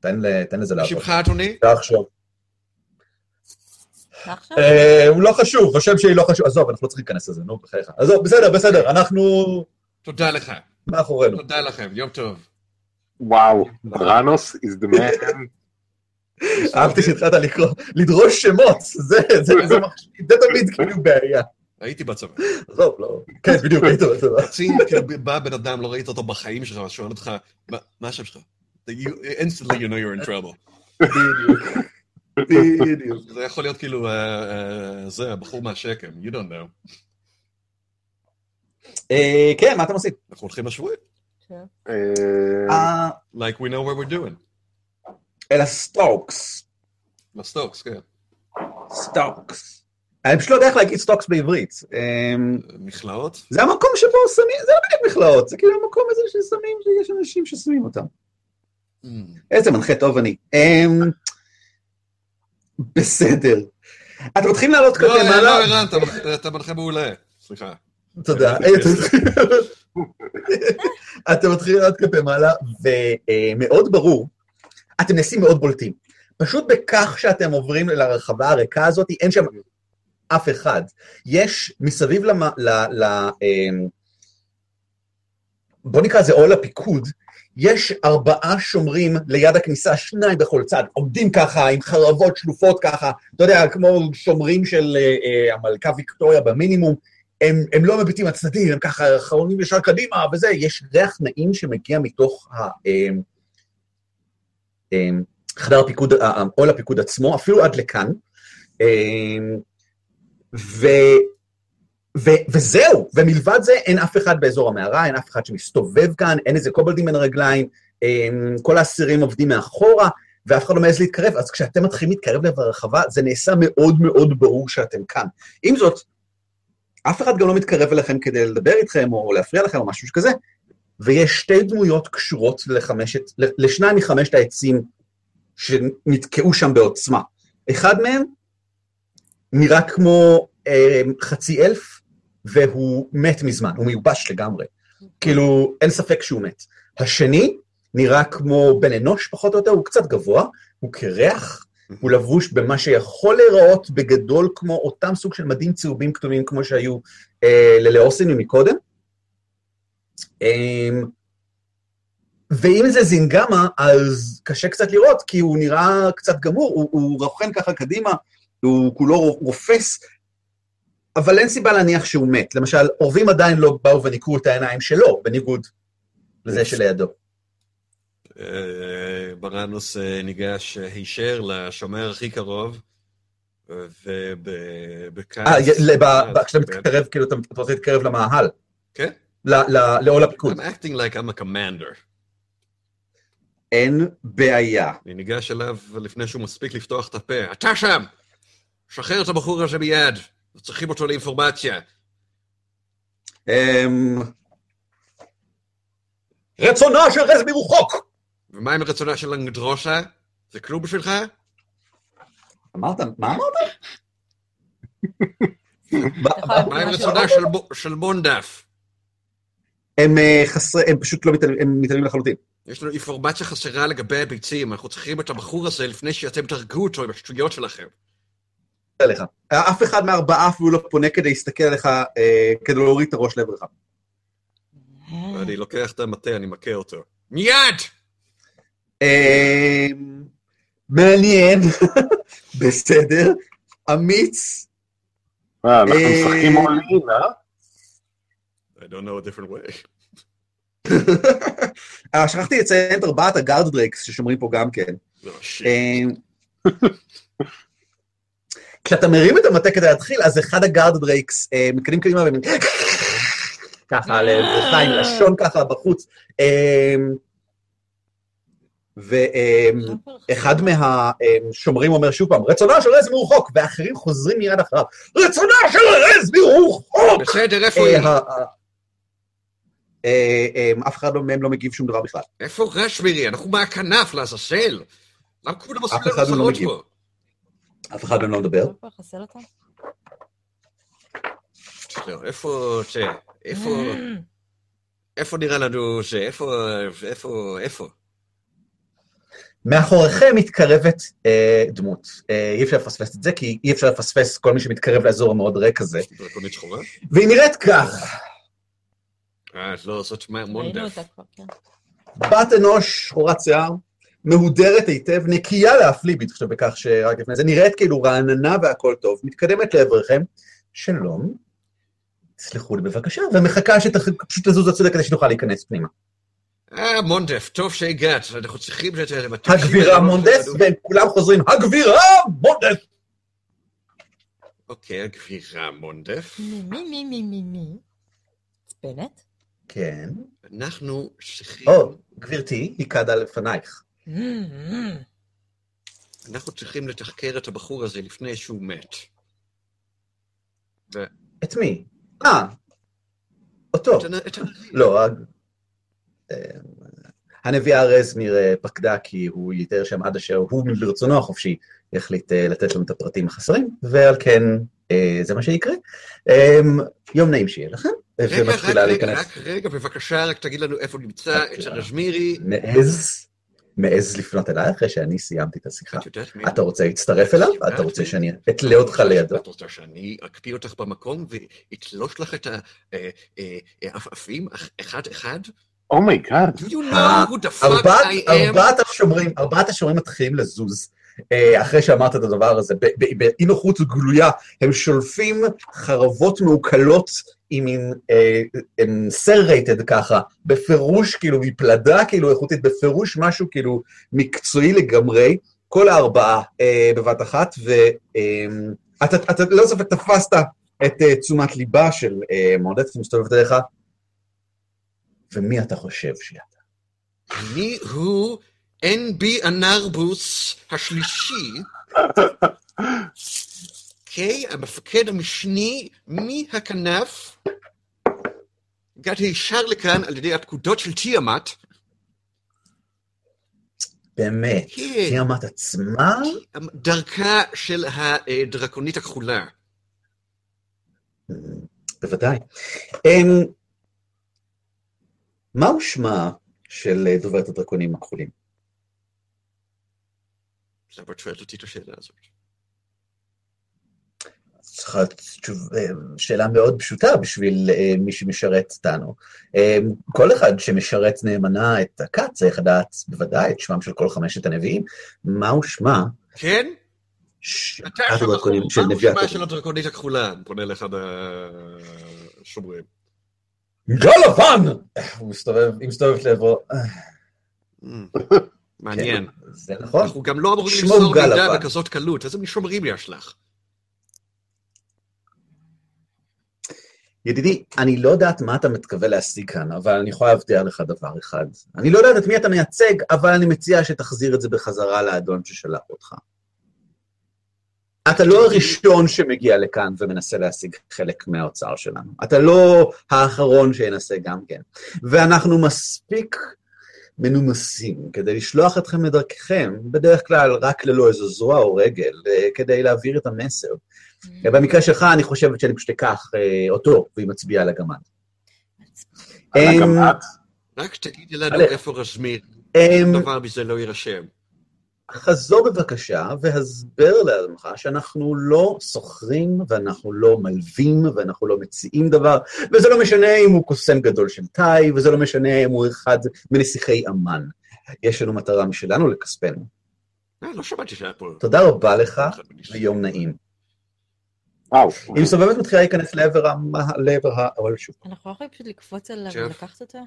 תן לזה לעבוד. בשמך, אדוני? אה, הוא לא חשוב, השם שלי לא חשוב, עזוב, אנחנו לא צריכים להיכנס לזה, נו, בחייך. עזוב, בסדר, בסדר, אנחנו תודה לך. מאחורינו. תודה לכם, יום טוב. וואו, ראנוס is the man. אהבתי שהתחלת לקרוא, לדרוש שמות, זה, זה, זה מחשיב, זה תמיד כאילו (laughs) בעיה. הייתי בצבא. עזוב, לא, כן, בדיוק, היית (laughs) בצבא. קצין, כאילו, בא בן אדם, לא ראית אותו בחיים שלך, שואל אותך, "מה- השם שלך? You- instantly you know you're in trouble. בדיוק. בדיוק. (laughs) זה יכול להיות כאילו, אה, אה, זה, הבחור מהשקם, you don't know. אה, כן, מה אתם עושים? אנחנו הולכים לשבוי. כן. Like we know what we're doing. אל ה stocks. ל stocks, כן. stocks. אני פשוט לא יודע איך להגיד stocks בעברית. אה, מכלאות? זה המקום שבו שמים, זה לא בדיוק מכלאות, זה כאילו המקום הזה ששמים, שיש אנשים ששמים אותם. Mm. איזה מנחה טוב אני. אמ, בסדר. אתם מתחילים לעלות לא, כזה לא, מעלה? ערן, אתה- מנחה מעולה. סליחה. תודה. (laughs) אתם מתחילים לעלות כלפי מעלה, ומאוד ברור, אתם נעשים מאוד בולטים. פשוט בכך שאתם עוברים לרחבה הריקה הזאת, אין שם אף אחד. יש מסביב. ל... ל... אמ, בוא נקרא לזה או לפיקוד, יש ארבעה שומרים ליד הכניסה, שניים בכל צד, עומדים ככה עם חרבות שלופות ככה, אתה יודע, כמו שומרים של אה, אה, המלכה ויקטוריה במינימום, הם, הם לא מביטים הצדדים, הם ככה חרונים ישר קדימה וזה, יש ריח נעים שמגיע מתוך ה... אה, חדר הפיקוד, או לפיקוד עצמו, אפילו עד לכאן. אה, ו... ו- וזהו, ומלבד זה אין אף אחד באזור המערה, אין אף אחד שמסתובב כאן, אין איזה קובלדים בין הרגליים, אמ, כל האסירים עובדים מאחורה, ואף אחד לא מעז להתקרב, אז כשאתם מתחילים להתקרב לעבר הרחבה, זה נעשה מאוד מאוד ברור שאתם כאן. עם זאת, אף אחד גם לא מתקרב אליכם כדי לדבר איתכם, או להפריע לכם, או משהו שכזה, ויש שתי דמויות קשורות לחמשת, לשניים מחמשת העצים שנתקעו שם בעוצמה. אחד מהם נראה כמו אה, חצי אלף, והוא מת מזמן, הוא מיובש לגמרי. כאילו, אין ספק שהוא מת. השני נראה כמו בן אנוש פחות או יותר, הוא קצת גבוה, הוא קרח, הוא לבוש במה שיכול להיראות בגדול כמו אותם סוג של מדים צהובים כתומים כמו שהיו אה, ללאוסינים מקודם. אה, ואם זה זינגמה, אז קשה קצת לראות, כי הוא נראה קצת גמור, הוא, הוא רוכן ככה קדימה, הוא כולו רופס, אבל אין סיבה להניח שהוא מת. למשל, עורבים עדיין לא באו וניקו את העיניים שלו, בניגוד לזה שלידו. אה, ברנוס אה, ניגש אה, הישר לשומר הכי קרוב, ובכעס... אה, כשאתה מתקרב, כאילו, אתה רוצה להתקרב למאהל, כן? לעול הפיקוד. I'm acting like I'm a commander. אין בעיה. אני ניגש אליו לפני שהוא מספיק לפתוח את הפה. אתה שם! שחרר את הבחור הזה מיד. צריכים אותו לאינפורמציה. אמ, רצונה של רז מרוחוק! ומה עם רצונה של אנגדרושה? זה כלום בשבילך? אמרת, מה אמרת? מה עם רצונה של בונדף? הם אה, חסרי, הם פשוט לא מתעלמים, הם מתעלמים לחלוטין. יש לנו אינפורמציה חסרה לגבי הביצים, אנחנו צריכים את הבחור הזה לפני שאתם תהרגו אותו עם השטויות שלכם. עליך. אף אחד מהארבעה אפילו לא פונה כדי להסתכל עליך, אה, כדי להוריד את הראש לעברך. ואני לוקח את המטה, אני מכה אותו. מיד! אה, מעניין, (laughs) בסדר, אמיץ, אה, אנחנו משחקים all in, אה? I don't know a different way. אה, שכחתי לציין את ארבעת ה guard drakes ששומרים פה גם כן. shit. אה, כשאתה מרים את המטה כדי להתחיל, אז אחד ה guard drakes אה, מקדים קדימה והם ככה עם לשון ככה בחוץ. אה, ואחד מהשומרים אומר שוב פעם, רצונה של רזמיר חוק, ואחרים חוזרים מיד אחריו, רצונה של רזמיר חוק! בסדר, איפה היא? אה, אה, אף אחד מהם לא מגיב שום דבר בכלל. איפה רשמירי? אנחנו מהכנף, לעזאזל. למה כולם עושים לנו אחד לא. פה? אף אחד מהם לא מדבר. לא אותם? לא, איפה? איפה... איפה נראה לנו זה? איפה... איפה... איפה? מאחוריכם מתקרבת אה, דמות. אה, אי אפשר לפספס את זה, כי אי אפשר לפספס כל מי שמתקרב לאזור המאוד ריק הזה. והיא נראית כך, אה, לא, זאת מה- ראינו מונדף. אותה כבר, כן. בת אנוש, שחורת שיער, מהודרת היטב, נקייה להפליא בהתחשב בכך שרק לפני זה, נראית כאילו רעננה והכל טוב, מתקדמת לעברכם, שלום, תסלחו לי בבקשה, ומחכה שפשוט לזוז הצידה כדי שנוכל להיכנס פנימה. אה, מונדף, טוב שהגעת. אנחנו צריכים... את זה- הגבירה מונדס, והם כולם חוזרים, הגבירה מונדס! אוקיי, הגבירה מונדף. מי, מי, מי, מי, מי, מי? עצבנת? כן. אנחנו צריכים... או, גברתי, היא קדה לפנייך. Mm, mm. אנחנו צריכים לתחקר את הבחור הזה לפני שהוא מת. ו- את מי? אה, אותו. את הנ- את הנביא. לא, ה- אה, הנביאה רזמיר אה, פקדה כי הוא ייתר שם עד אשר הוא ברצונו החופשי יחליט אה, לתת לנו את הפרטים החסרים, ועל כן אה, זה מה שיקרה. אה, יום נעים שיהיה לכם, רגע, רק ומתחילה רגע, להיכנס. רק רגע, בבקשה, רק תגיד לנו איפה נמצא בבקשה. את הרזמירי. מעז, מעז לפנות אליי אחרי שאני סיימתי את השיחה. אתה רוצה להצטרף אליו? אתה רוצה שאני אתלה אותך לידו? את רוצה שאני אקפיא אותך במקום ואתלוש לך את העפעפים אחד-אחד? oh my god. Do you know who the fuck ארבעת, I am? ארבעת השומרים, ארבעת השומרים מתחילים לזוז. אה, אחרי שאמרת את הדבר הזה, באי נוחות גלויה, הם שולפים חרבות מעוקלות עם מין סררייטד ככה, בפירוש כאילו מפלדה כאילו איכותית, בפירוש משהו כאילו מקצועי לגמרי, כל הארבעה אה, בבת אחת, ואתה אתה לא ספק תפסת את אה, תשומת ליבה של אה, מורדט, אתה מסתובב דרך ומי אתה חושב שאתה? אני הוא NB אנרבוס השלישי, (laughs) אוקיי, המפקד המשני מהכנף. הגעתי ישר לכאן על ידי הפקודות של תיאמת. באמת, כן. תיאמת עצמה? דרכה של הדרקונית הכחולה. בוודאי. אמ, מהו שמה של דוברת הדרקונים הכחולים? למה את שואלת אותי את השאלה הזאת? צריכה אה, שאלה מאוד פשוטה בשביל אה, מי שמשרת אותנו. אה, כל אחד שמשרת נאמנה את הכת צריך לדעת בוודאי את שמם של כל חמשת הנביאים. מהו שמה כן? הדרקונים של מה נביאת שמה של הדרקונית הכחולה? אני פונה לאחד השומרים. גל לבן! הוא מסתובב, היא מסתובבת לעברו. אה, מעניין. כן, זה נכון. אנחנו גם לא אמורים למסור מידע. בכזאת קלות, איזה מין שומרים יש לך? ידידי, אני לא יודעת מה אתה מתכוון להשיג כאן, אבל אני יכולה להבטיח לך דבר אחד. אני לא יודעת את מי אתה מייצג, אבל אני מציע שתחזיר את זה בחזרה לאדון ששלח אותך. אתה לא הראשון שמגיע לכאן ומנסה להשיג חלק מהאוצר שלנו. אתה לא האחרון שינסה גם כן. ואנחנו מספיק מנומסים כדי לשלוח אתכם לדרככם, בדרך כלל רק ללא איזו זרוע או רגל, אה, כדי להעביר את המסר. במקרה שלך, אני חושבת שאני פשוט אקח אה, אותו, והיא מצביעה על הגמד. גם אמ, את. רק תגידי לנו. איפה רזמיר, אמ, דבר מזה לא יירשם. חזור בבקשה והסבר לעצמך שאנחנו לא סוחרים ואנחנו לא מלווים ואנחנו לא מציעים דבר, וזה לא משנה אם הוא קוסם גדול של תאי, וזה לא משנה אם הוא אחד מנסיכי אמ"ן. יש לנו מטרה משלנו לכספנו. אה, לא שמעתי שהיה פה... תודה רבה לך ויום נעים. וואו. היא מסתובבת מתחילה להיכנס לעבר האוהל שוב. אנחנו לא יכולים פשוט לקפוץ עליו. ולקחת אותה?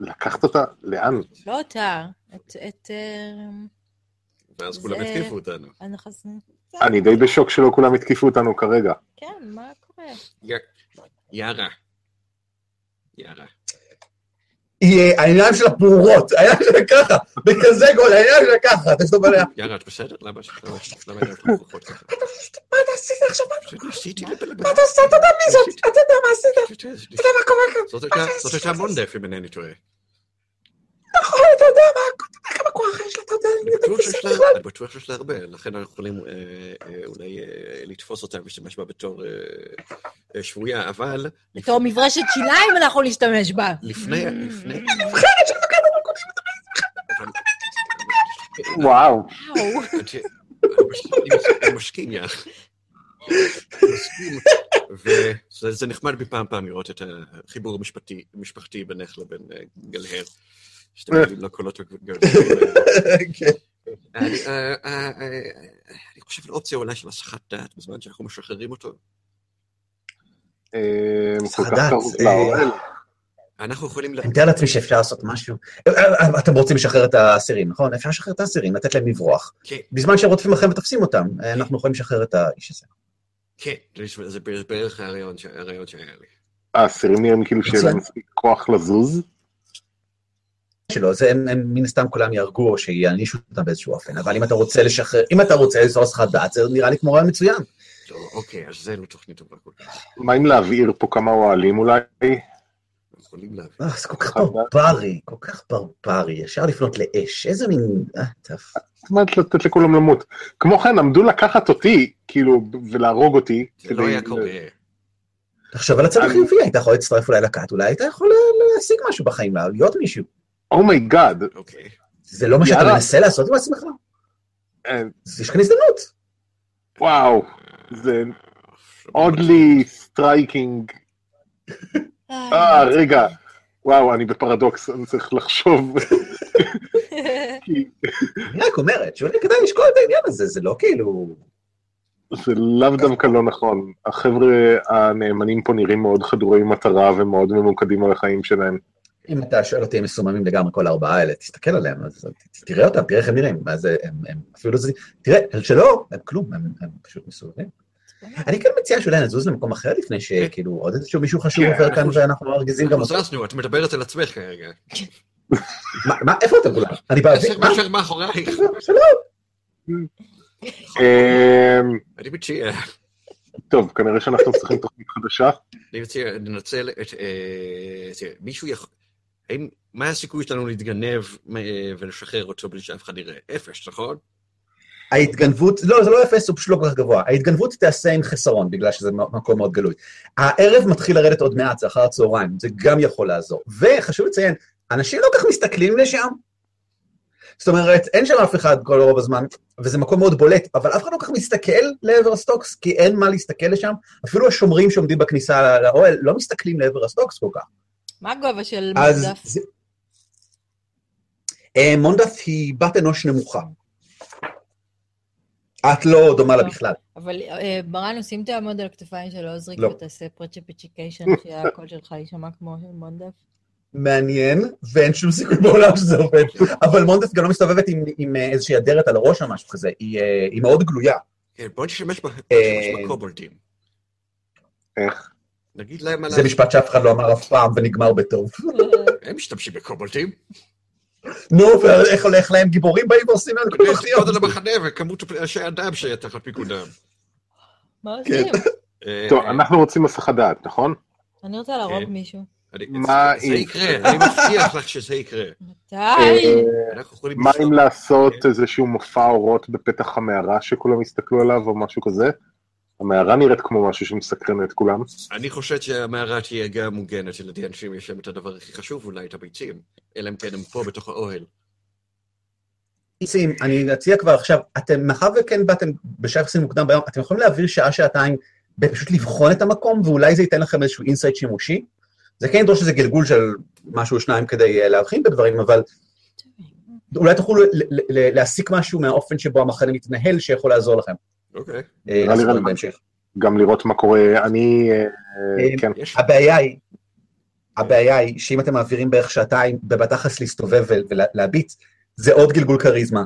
לקחת אותה? לאן? לא אותה, את... את... אה, ואז כולם התקיפו אותנו. אני די בשוק שלא כולם התקיפו אותנו כרגע. כן, מה קורה? י- יארה. יארה. היא- העיניים שלה פעורות, העיניים שלה ככה, בכזה גול, העיניים שלה ככה, אתה מסתובב עליה. יארה, את בסדר? למה למה פתוחות ככה? מה אתה עשית עכשיו? מה. אתה עושה? אתה יודע מי זאת? אתה יודע מה עשית? אתה יודע מה קורה כאן? זאת הייתה מונדף, אם אינני טועה. נכון, אתה יודע מה, אתה יודע כמה כוח יש לה, אתה יודע, אני בטוח שיש. לה- הרבה, לכן אנחנו יכולים אה, אה, אולי אה, לתפוס אותה ולהשתמש בה בתור שבויה, אבל בתור מברשת שיניים אנחנו נשתמש בה. לפני, לפני... נבחרת של הרקודים. אבל- וואו. וואו. אני יא. מסכים. וזה זה נחמד מפעם פעם לראות את החיבור המשפחתי בינך לבין גלהר. שאתם יודעים לקולות הגדולים. כן. אני אה, אה, אה, אני חושב על אופציה אולי של הסחת דעת בזמן שאנחנו משחררים אותו. אנחנו יכולים... ל- אני מתאר לעצמי שאפשר לעשות משהו. אתם רוצים לשחרר את האסירים, נכון? אפשר לשחרר את האסירים, לתת להם לברוח. כן, בזמן שרודפים אחריהם ותופסים אותם, אה, אנחנו יכולים לשחרר את האיש הזה. כן, זה- בערך הרעיון שהיה לי. האסירים נראים כאילו שיהיה להם מספיק כוח לזוז. שלו, זה הם, הם מן הסתם כולם יהרגו או שיענישו אותם באיזשהו אופן, אבל אם אתה רוצה לשחרר, אם אתה רוצה לזרוע סחת דעת, זה נראה לי כמו רעיון מצוין. לא, אוקיי, אז זה לא תוכנית טובה כל כך. מה אם להבעיר פה כמה אוהלים אולי? אה, זה כל כך ברברי, כל כך ברברי, אפשר לפנות לאש, איזה מין... אה. זאת אומרת לתת לכולם למות. כמו כן, עמדו לקחת אותי, כאילו, ולהרוג אותי. זה לא היה קורה. תחשוב על הצד החיובי, היית יכול להצטרף אולי לכת, אולי היית יכול להשיג משהו בחיים, להיות מישהו. oh my god. אוקיי. זה לא מה שאתה. מנסה לעשות עם עצמך, אה, יש כאן הזדמנות. וואו. זה oddly striking. אה, רגע. וואו, אני בפרדוקס, אני צריך לחשוב. כי אני רק אומרת, שאולי כדאי לשקול את העניין הזה, זה לא כאילו... זה לאו דווקא לא נכון. החבר'ה הנאמנים פה נראים מאוד חדורי מטרה ומאוד ממוקדים על החיים שלהם. אם אתה שואל אותי, הם מסוממים לגמרי כל הארבעה האלה, תסתכל עליהם, אז תראה אותם, תראה איך הם נראים, מה זה, הם, הם אפילו זה, תראה, שלא, הם כלום, הם, הם פשוט מסוממים. אני כן מציע שאולי נזוז למקום אחר לפני שכאילו עוד איזשהו מישהו חשוב כן, עובר כאן אנחנו- ואנחנו מרגיזים גם אותו. זזנו, את מדברת על עצמך כרגע. מה, איפה אתם כולם? אני באוויר, עשר מה? מאשר מאחורייך. שלום. אמ, אני מציע, טוב, כנראה שאנחנו צריכים תוכנית חדשה. אני מציע, ננצל את... אה, תראה, מישהו יכול... האם... מה הסיכוי שלנו להתגנב אה, ולשחרר אותו בלי שאף אחד יראה? אפס, נכון? ההתגנבות, לא, זה לא אפס, הוא פשוט לא כל כך גבוה. ההתגנבות תיעשה עם חסרון, בגלל שזה מקום מאוד גלוי. הערב מתחיל לרדת עוד מעט, זה אחר הצהריים, זה גם יכול לעזור. וחשוב לציין, אנשים לא כך מסתכלים לשם. זאת אומרת, אין שם אף אחד כל רוב הזמן, וזה מקום מאוד בולט, אבל אף אחד לא כך מסתכל לעבר ה stocks, כי אין מה להסתכל לשם. אפילו השומרים שעומדים בכניסה לאוהל לא מסתכלים לעבר ה stocks כל כך. מה הגובה של אז... מונדף? זה... אה, מונדף היא בת אנוש נמוכה. את לא דומה לה לא. בכלל. אבל אה, ברנוס, אם תעמוד על הכתפיים של עוזריק לא. ותעשה prestidigitation, שהקול שלך יישמע כמו של מונדף. מעניין, ואין שום סיכוי בעולם שזה עובד. אבל מונדף גם לא מסתובבת עם, עם איזושהי אדרת על הראש או משהו כזה, היא, אה, היא מאוד גלויה. כן, בוא נשתמש ב- בוא נשתמש בקובולדים. איך? נגיד להם על. זה משפט שאף אחד לא אמר אף פעם ונגמר בטוב. (laughs) הם משתמשים בקובולדים. נו, ואיך הולך להם גיבורים באים ועושים להם כל תוכניות. גודל המחנה וכמות אנשי אדם שתחת פיקודם. מה כן. עושים? אה, טוב, אנחנו רוצים הסחת דעת, נכון? אני רוצה להרוג כן. מישהו. מה זה אם- יקרה, אני מבטיח לך שזה יקרה. מתי? אה. מה. אם לעשות איזשהו מופע אורות בפתח המערה שכולם יסתכלו עליו או משהו כזה? המערה נראית כמו משהו שמסקרן את כולם. אני חושב שהמערה תהיה גם מוגנת על אנשים יש להם את הדבר הכי חשוב, אולי את הביצים. אלא אם כן הם פה בתוך האוהל. ניסים, אני אציע כבר עכשיו, אתם, מאחר וכן באתם בשעה יחסית מוקדם ביום, אתם יכולים להעביר שעה-שעתיים פשוט לבחון את המקום, ואולי זה ייתן לכם איזשהו insight שימושי. זה כן ידרוש איזה גלגול של משהו או שניים כדי אה, להבחין בדברים, אבל אולי תוכלו ל- ל- ל- להסיק משהו מהאופן שבו המחנה מתנהל שיכול לעזור לכם. אוקיי. אה, נראה. בהמשך. גם לראות מה קורה. אני... אה, אה, כן. הבעיה היא, הבעיה היא שאם אתם מעבירים בערך שעתיים בבתחס להסתובב ול- ולהביט, זה עוד גלגול כריזמה.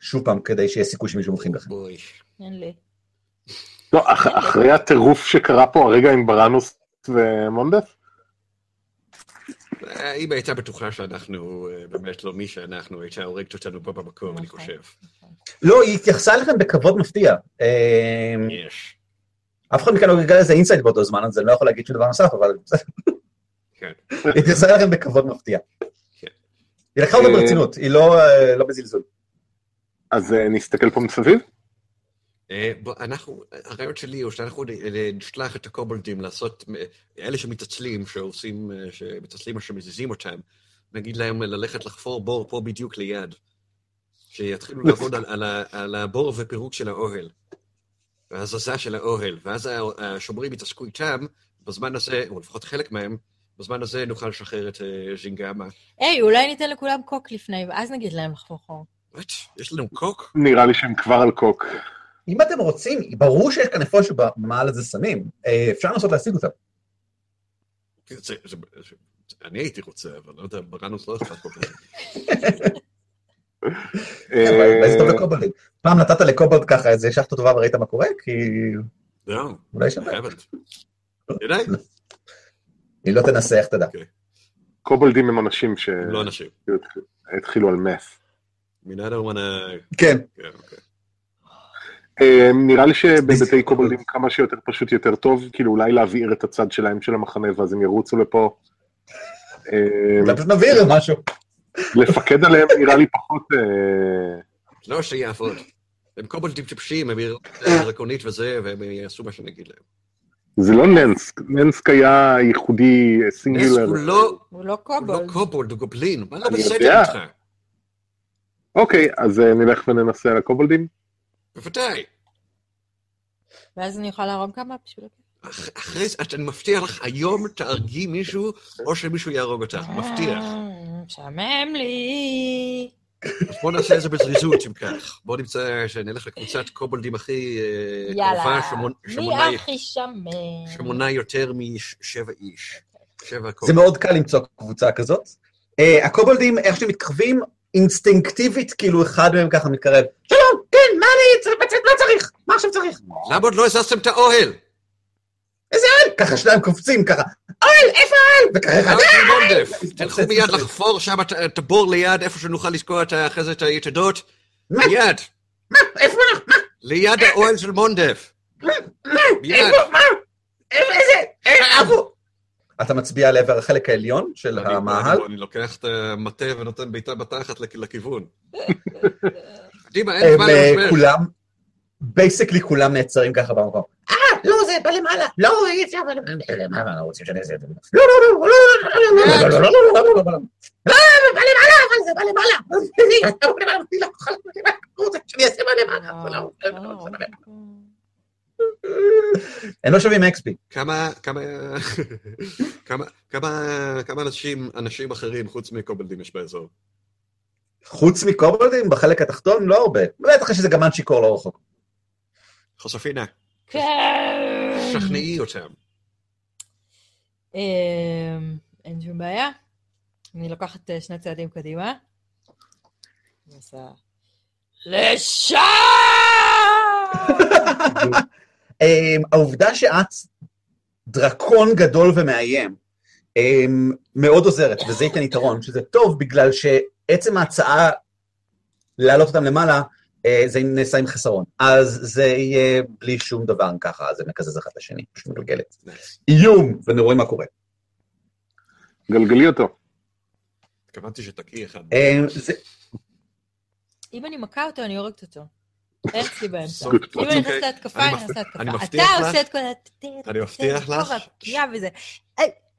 שוב פעם, כדי שיהיה סיכוי שמישהו מבחין בכם. בואי. אין לי. לא, אח- אחרי הטירוף שקרה פה הרגע עם בראנוס ומונדף? אה, אם הייתה בטוחה שאנחנו אה, באמת לא מי שאנחנו, הייתה הורגת אותנו פה במקום, אני נכון. חושב. לא, היא התייחסה אליכם בכבוד מפתיע. אמ, יש. אף אחד מכאן לא גילה איזה insight באותו זמן, אז אני לא יכול להגיד שום דבר נוסף, אבל כן. היא התייחסה אליכם בכבוד מפתיע. כן. היא לקחה אותם אה, ברצינות, היא לא לא בזלזול. אז נסתכל פה מסביב? אה, אנחנו, הרעיון שלי הוא שאנחנו נשלח את הקובלדים לעשות, אה, אלה שמתעצלים, שעושים, אה, שמתעצלים או שמזיזים אותם, נגיד להם ללכת לחפור בור פה בדיוק ליד. שיתחילו לעבוד על, על, על הבור ופירוק של האוהל. והזזה של האוהל, ואז השומרים יתעסקו איתם, בזמן הזה, או לפחות חלק מהם, בזמן הזה נוכל לשחרר את ז'ינגאמה. היי, אולי ניתן לכולם קוק לפני, ואז נגיד להם לחפור חור. יש לנו קוק? נראה לי שהם כבר על קוק. אם אתם רוצים, ברור שיש כאן איפה שבמעל הזה סמים, אה, אפשר לנסות להשיג אותם. אני הייתי רוצה, אבל לא יודע, בראנוס לא אכפת כל כך. כן, אבל אולי זה טוב לקובלד. פעם נתת לקובלד ככה איזה שחטה טובה וראית מה קורה? כי זהו, אולי שווה. (laughs) היא לא תנסה, איך תדע. קובלדים הם אנשים הם לא אנשים. שהתחילו על מס. Mean, I don't wanna... כן. אה, נראה לי שבבתי קובלדים כמה שיותר פשוט יותר טוב, כאילו אולי להבעיר את הצד שלהם של המחנה ואז הם ירוצו לפה. אה, אולי פשוט נבהיר משהו. לפקד עליהם נראה לי פחות... אה, לא שיעבוד. הם קובלדים טיפשים, הם יראו דרקונית וזה, והם יעשו מה שנגיד להם. זה לא ננסק, ננסק היה ייחודי סינגולר. הוא לא, הוא לא הוא קובול. לא הוא גובלין. מה לא אני בסדר. איתך? אוקיי, אז אה, נלך וננסה על הקובלדים. בוודאי. ואז אני יכולה להרוג כמה בשביל... אח- אחרי זה, אני מבטיח לך, היום תהרגי מישהו, או שמישהו יהרוג אותך, מבטיח. אה, משעמם לי. אז בוא נעשה את זה בזריזות, אם כך. בוא נמצא, שנלך לקבוצת קובלדים הכי אה, קרובה, יאללה. שמונ- מי שמונה- הכי שמן? שמונה יותר משבע איש. שבע זה. מאוד קל למצוא קבוצה כזאת. אה, הקובלדים, איך שהם מתקרבים, אינסטינקטיבית, כאילו אחד מהם ככה מתקרב. שלום, כן, מה אני צריך, מה צריך? מה עכשיו צריך? למה עוד לא הזזתם את האוהל? איזה אוהל? ככה שניים קופצים ככה, אוהל, איפה האוהל? וככה אחד, אוהל מונדף. תלכו מיד לחפור שם את- הבור ליד, איפה שנוכל לזכור אחרי זה את היתדות. מיד. מה? איפה אנחנו? מה? ליד האוהל של מונדף. מה? איפה? מה? איפה איזה? איפה? אתה מצביע על עבר החלק העליון של המאהל? אני- לוקח את המטה ונותן בעיטה בתחת לכ- לכיוון. (laughs) קדימה, אין זמן אה, למשבר. כולם, בייסקלי כולם נעצרים ככה במקום. אה, לא, זה בא למעלה. לא, אי אפשר. מה, רוצים שאני אעשה את זה? לא, לא, לא, לא, לא, לא, לא, לא, לא, לא, לא, לא, לא, לא, לא. לא, זה בא למעלה, אבל זה בא למעלה. אתה בא למעלה, אני לא יכול, שאני אעשה בא למעלה. לא, לא, לא. הם לא שווים אקספי. כמה, כמה, כמה, כמה אנשים, אנשים אחרים חוץ מקובלדים יש באזור? חוץ מקובלדים בחלק התחתון, לא הרבה. בטח יש איזה גמד שיכור לא רחוק. חוספינה, כן. שכנעי אותם. אמ, אין שום בעיה. אני לוקחת אה, שני צעדים קדימה. לשם! (laughs) אמ, העובדה שאת דרקון גדול ומאיים מאוד עוזרת, וזה ייתן יתרון, שזה טוב בגלל שעצם ההצעה להעלות אותם למעלה, אה, זה נעשה עם חסרון. אז זה יהיה בלי שום דבר ככה, זה מקזז אחד לשני, פשוט מגלגלת. איום, ונראה מה קורה. גלגלי אותו. התכוונתי שתקעי אחד. אמ, זה- אם אני מכה אותו, אני הורגת אותו. אין אצלי באמצע. אם אני נכנסת. להתקפה, אני נכנסת להתקפה. אתה עושה את כל ה... אני מבטיח לך-.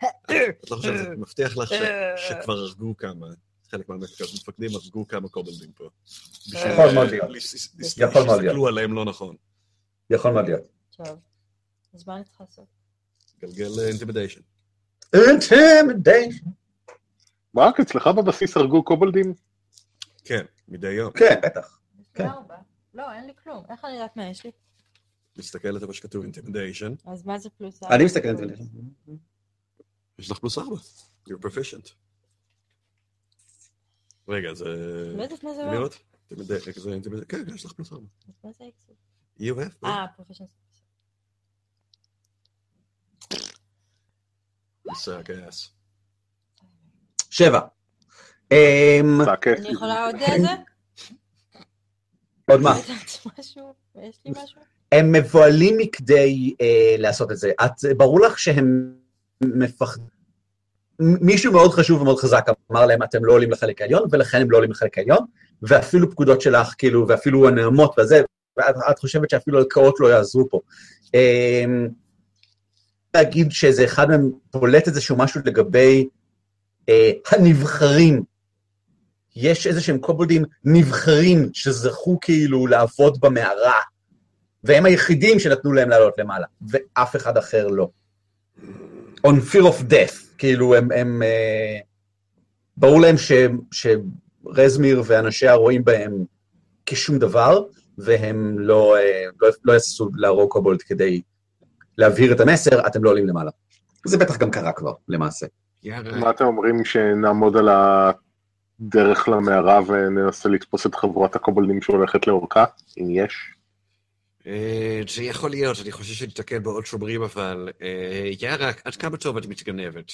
את לא חושבת, אני מבטיח לך ש- שכבר הרגו כמה, חלק מהמפקדים הרגו כמה קובלדים פה. יכול מאוד להיות. יכול מאוד להיות. שיסתכלו עליהם לא נכון. יכול מאוד להיות. טוב. אז מה אני צריכה לעשות? גלגל intimidation. intimidation. רק אצלך בבסיס הרגו קובלדים? כן, מדי יום. כן, בטח. כן. ארבע. לא, אין לי כלום. איך אני יודעת מה יש לי? מסתכלת על מה שכתוב intimidation, אז מה זה פלוס? אני מסתכל על זה. יש לך פלוס ארבע. You're proficient. רגע, זה... לא יודעת מה זה לא. לראות. כן, יש לך פלוס ארבע. מה זה אקסל? You have. אה, proficient. שבע. אמ. אני יכולה עוד איזה? עוד מה? הם מבוהלים מכדי אה, לעשות את זה. ברור לך שהם מפחדים. מישהו מאוד חשוב ומאוד חזק אמר להם, אתם לא עולים לחלק העליון, ולכן הם לא עולים לחלק העליון, ואפילו פקודות שלך, כאילו, ואפילו הנעמות וזה, ואת את חושבת שאפילו הלקאות לא יעזרו פה. אה, להגיד שאיזה אחד מהם בולט איזשהו משהו לגבי אה, הנבחרים. יש איזה שהם קובלדים נבחרים שזכו כאילו לעבוד במערה, והם היחידים שנתנו להם לעלות למעלה, ואף אחד אחר לא. On fear of death, כאילו הם, הם אה, ברור להם ש, שרזמיר ואנשיה רואים בהם כשום דבר, והם לא, אה, לא, לא יעשו להרוג קובולד כדי להבהיר את המסר, אתם לא עולים למעלה. זה בטח גם קרה כבר, למעשה. יאללה. מה אתם אומרים שנעמוד על הדרך למערה וננסה לתפוס את חבורת הקובלדים שהולכת לאורכה, אם יש? אה, זה יכול להיות, אני חושב שניתקל בעוד שומרים, אבל... אה, יאללה, עד כמה טוב את מתגנבת?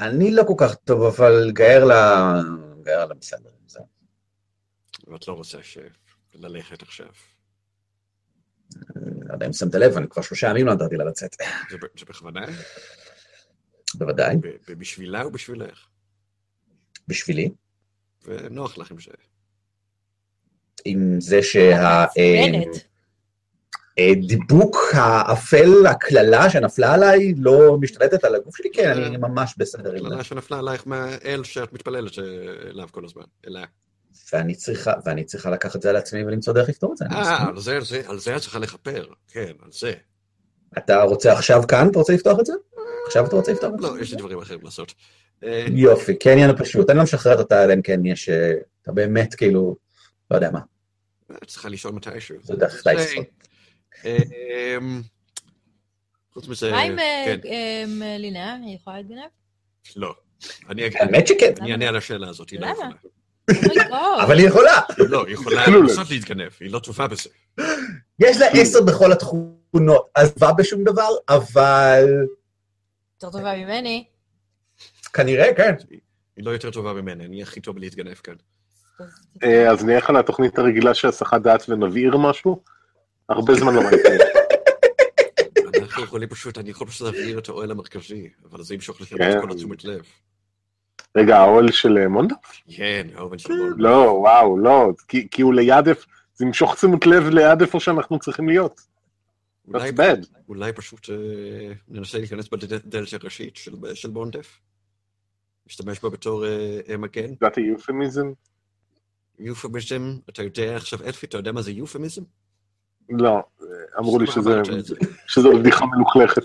אני לא כל כך טוב, אבל גאר לה... גאר לה בסדר. זה- ואת לא רוצה ש... ללכת עכשיו. לא יודע אם שמת לב, אני כבר שלושה ימים לא נתתי לה לצאת. זה בכוונה? בוודאי, בשבילה או בשבילך? בשבילי. ונוח לך עם זה. עם זה שה... מעצבנת. אה, דיבוק האפל, הקללה שנפלה עליי, לא משתלטת על הגוף שלי, כן, אני ממש בסדר עם זה. קללה שנפלה עלייך מהאל שאת מתפללת אליו כל הזמן. אליה. ואני צריכה, ואני צריכה לקחת את זה על עצמי ולמצוא דרך לפתור את זה. אני אה, מסכים. על זה, על זה, את צריכה לכפר. כן, על זה. אתה רוצה עכשיו כאן, אתה רוצה לפתוח את זה? עכשיו אתה רוצה לפתוח את זה? לא, יש לי דברים אחרים לעשות. אה, יופי, כן, עניין פשוט. אני לא משחררת אותה, אלא אם כן יש... אה, אתה באמת כאילו, לא יודע מה. את צריכה לשאול מתישהו. זה דרך דייסון. אמ, חוץ מזה, מה עם אה, כן, אה, לינאה? היא יכולה להתגנב? לא. אני אגיד- האמת שכן, אני אענה על השאלה הזאת, היא לא? יכולה. אומייגוד. אבל היא יכולה. לא, היא יכולה כלום. לנסות להתגנב, היא לא טובה בזה. יש לה עשר בכל התכונות, עזבה בשום דבר, אבל יותר טובה ממני. כנראה, כן. היא לא יותר טובה ממני, אני הכי טוב בלהתגנב כאן. אז- אה, אז נלך על התוכנית הרגילה של הסחת דעת ונבעיר משהו? הרבה זמן לא ראיתי. אנחנו יכולים פשוט, אני יכול פשוט להעביר את האוהל המרכזי, אבל זה ימשוך לכם כן. את כל התשומת לב. רגע, האוהל של אה, מונדה? כן, האובן של מון. לא, וואו, לא, כי הוא ליד איפה, זה ימשוך תשומת לב ליד איפה שאנחנו צריכים להיות. אולי- That's bad. אולי פשוט אה, ננסה להיכנס בדלת הראשית של- בונדף. משתמש בה בתור מגן. זה יופמיזם? יופמיזם, אתה יודע עכשיו, אלפי, אתה יודע מה זה יופמיזם? לא, אמרו לי שזה-. שזו בדיחה מלוכלכת.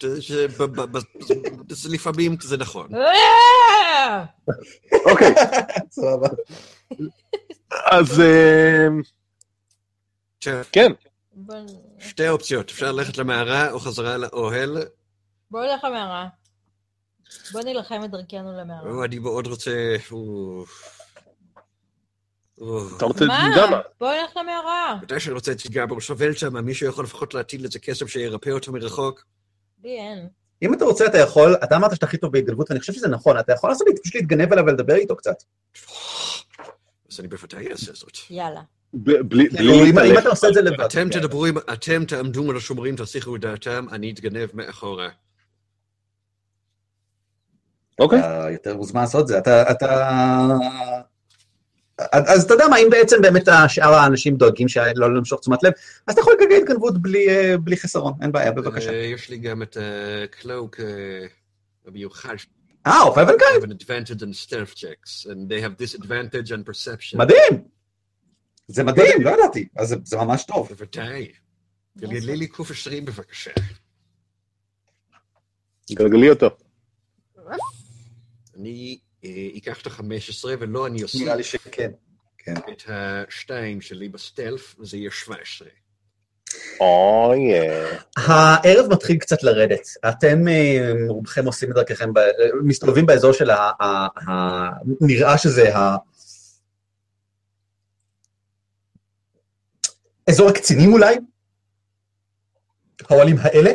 זה- ב- ב- ב- זה לפעמים זה נכון. (laughs) אוקיי, סבבה. אז עכשיו, כן, שתי אופציות, אפשר ללכת למערה או חזרה לאוהל. בואו נלך למערה. בוא נילחם את דרכנו למערה. אני מאוד רוצה... אתה רוצה מה? גמא? בואו נלך למערה. מתי שאני רוצה את גיגאבור שובל שם, מישהו יכול לפחות להטיל איזה כסף שירפא אותו מרחוק? לי אין. אם אתה רוצה, אתה יכול, אתה אמרת שאתה הכי טוב בהתגנבות, ואני חושב שזה נכון, אתה יכול לעשות, פשוט להתגנב אליו ולדבר איתו קצת. אז אני בוודאי אעשה זאת. יאללה. בלי בלי אם. אתה עושה את זה לבד. אתם כן. תדברו, עם- אתם תעמדו על השומרים, תסיחו את דעתם, אני אתגנב מאחורה. אוקיי. אתה יותר מוזמן לעשות את זה. אתה... אתה... אז אתה יודע מה, אם בעצם באמת שאר האנשים דואגים שלא למשוך תשומת לב, אז אתה יכול לגלגל התגנבות בלי, אה, בלי חסרון, אין בעיה, בבקשה. אה, יש לי גם את ה cloak המיוחד. אה, of Elvenkind, I have an advantage on stealth checks, and they have disadvantage on perception. מדהים. זה מדהים, לא ידעתי, אז זה- זה ממש טוב. בוודאי. גלגלי לי קוף 20 בבקשה. גלגלי אותו. אני אה, אקח את ה-15 ולא אני אוסיף נראה לי שכן. את השתיים שלי בסטלף, וזה יהיה 17. אוי, הערב מתחיל קצת לרדת. אתם, אה, רובכם עושים את דרככם, ב- מסתובבים באזור של ה... ה- ה- נראה שזה ה... אזור הקצינים אולי? האוהלים האלה?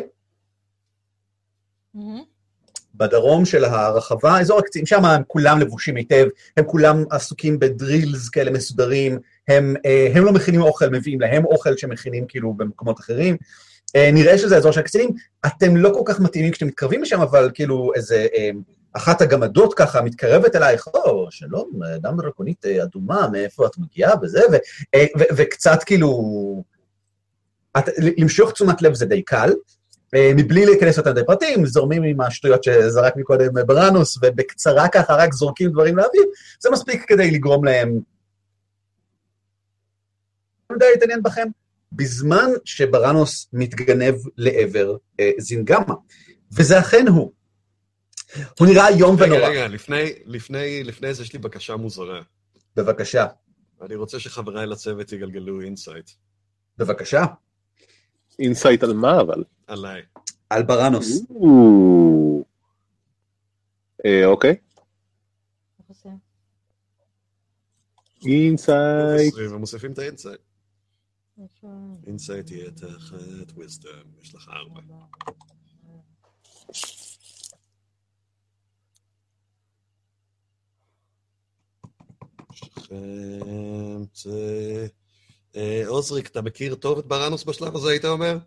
בדרום של הרחבה, אזור הקצינים, שם הם כולם לבושים היטב, הם כולם עסוקים בדרילס כאלה מסודרים, הם, אה, הם לא מכינים אוכל, מביאים להם אוכל שמכינים כאילו במקומות אחרים. אה, נראה שזה האזור של הקצינים, אתם לא כל כך מתאימים כשאתם מתקרבים לשם, אבל כאילו איזה אה, אחת הגמדות ככה מתקרבת אלייך, או, שלום, אדם דרקונית אדומה, מאיפה את מגיעה? וזה, ו, אה, ו, וקצת כאילו... את, למשוך תשומת לב זה די קל, מבלי להיכנס יותר מדי פרטים, זורמים עם השטויות שזרק מקודם בראנוס, ובקצרה ככה רק זורקים דברים לאוויר, זה מספיק כדי לגרום להם... די להתעניין בכם. בזמן שבראנוס מתגנב לעבר אה, זינגמה, וזה אכן הוא. הוא נראה איום רגע, ונורא. רגע, לפני, לפני, לפני זה יש לי בקשה מוזרה. בבקשה, אני רוצה שחבריי לצוות יגלגלו insight בבקשה, insight על מה אבל? עליי. על בראנוס. אה, אוקיי? insight. הם מוסיפים את ה insight. איפה? insight יהיה תחת wisdom, יש לך ארבע. שכם, זה... אה, עוזריק, אתה מכיר טוב את בראנוס בשלב הזה, היית אומר?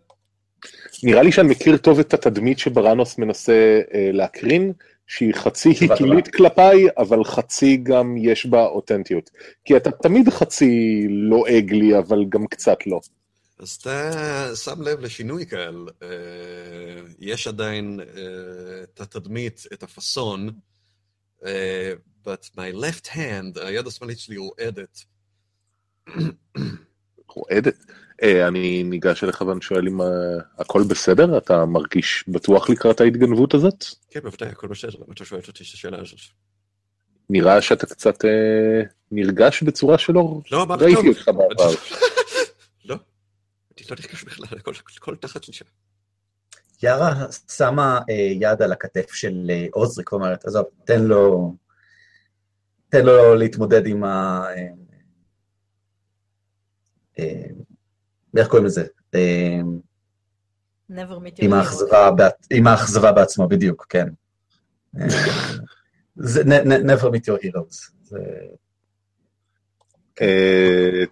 נראה לי שאני מכיר טוב את התדמית שבראנוס מנסה אה, להקרין, שהיא חצי היתולית כלפיי, אבל חצי גם יש בה אותנטיות. כי אתה תמיד חצי לועג לי, אבל גם קצת לא. אז אתה שם לב לשינוי קל, אה, יש עדיין אה, את התדמית, את הפאסון, אה, but my left hand, היד השמאלית שלי רועדת. רועדת. אה, אני ניגש אליך ואני שואל אם אה, הכל בסדר? אתה מרגיש בטוח לקראת ההתגנבות הזאת? כן, בוודאי, הכל בסדר, למה אתה שואלת אותי את השאלה הזאת? נראה שאתה קצת אה, נרגש בצורה שלא לא, ראיתי? אותך בעבר. (laughs) לא, אני לא נרגש בכלל, הכל- תחת שלישה. יארה שמה יד על הכתף של עוזריק ואומרת, עזוב, תן לו, תן לו להתמודד עם ה... אה, איך קוראים לזה? אה, never meet your עם. האכזבה, בעצ- עם האכזבה בעצמו, בדיוק, כן. אה, זה ne- ne- never meet your heroes. זה-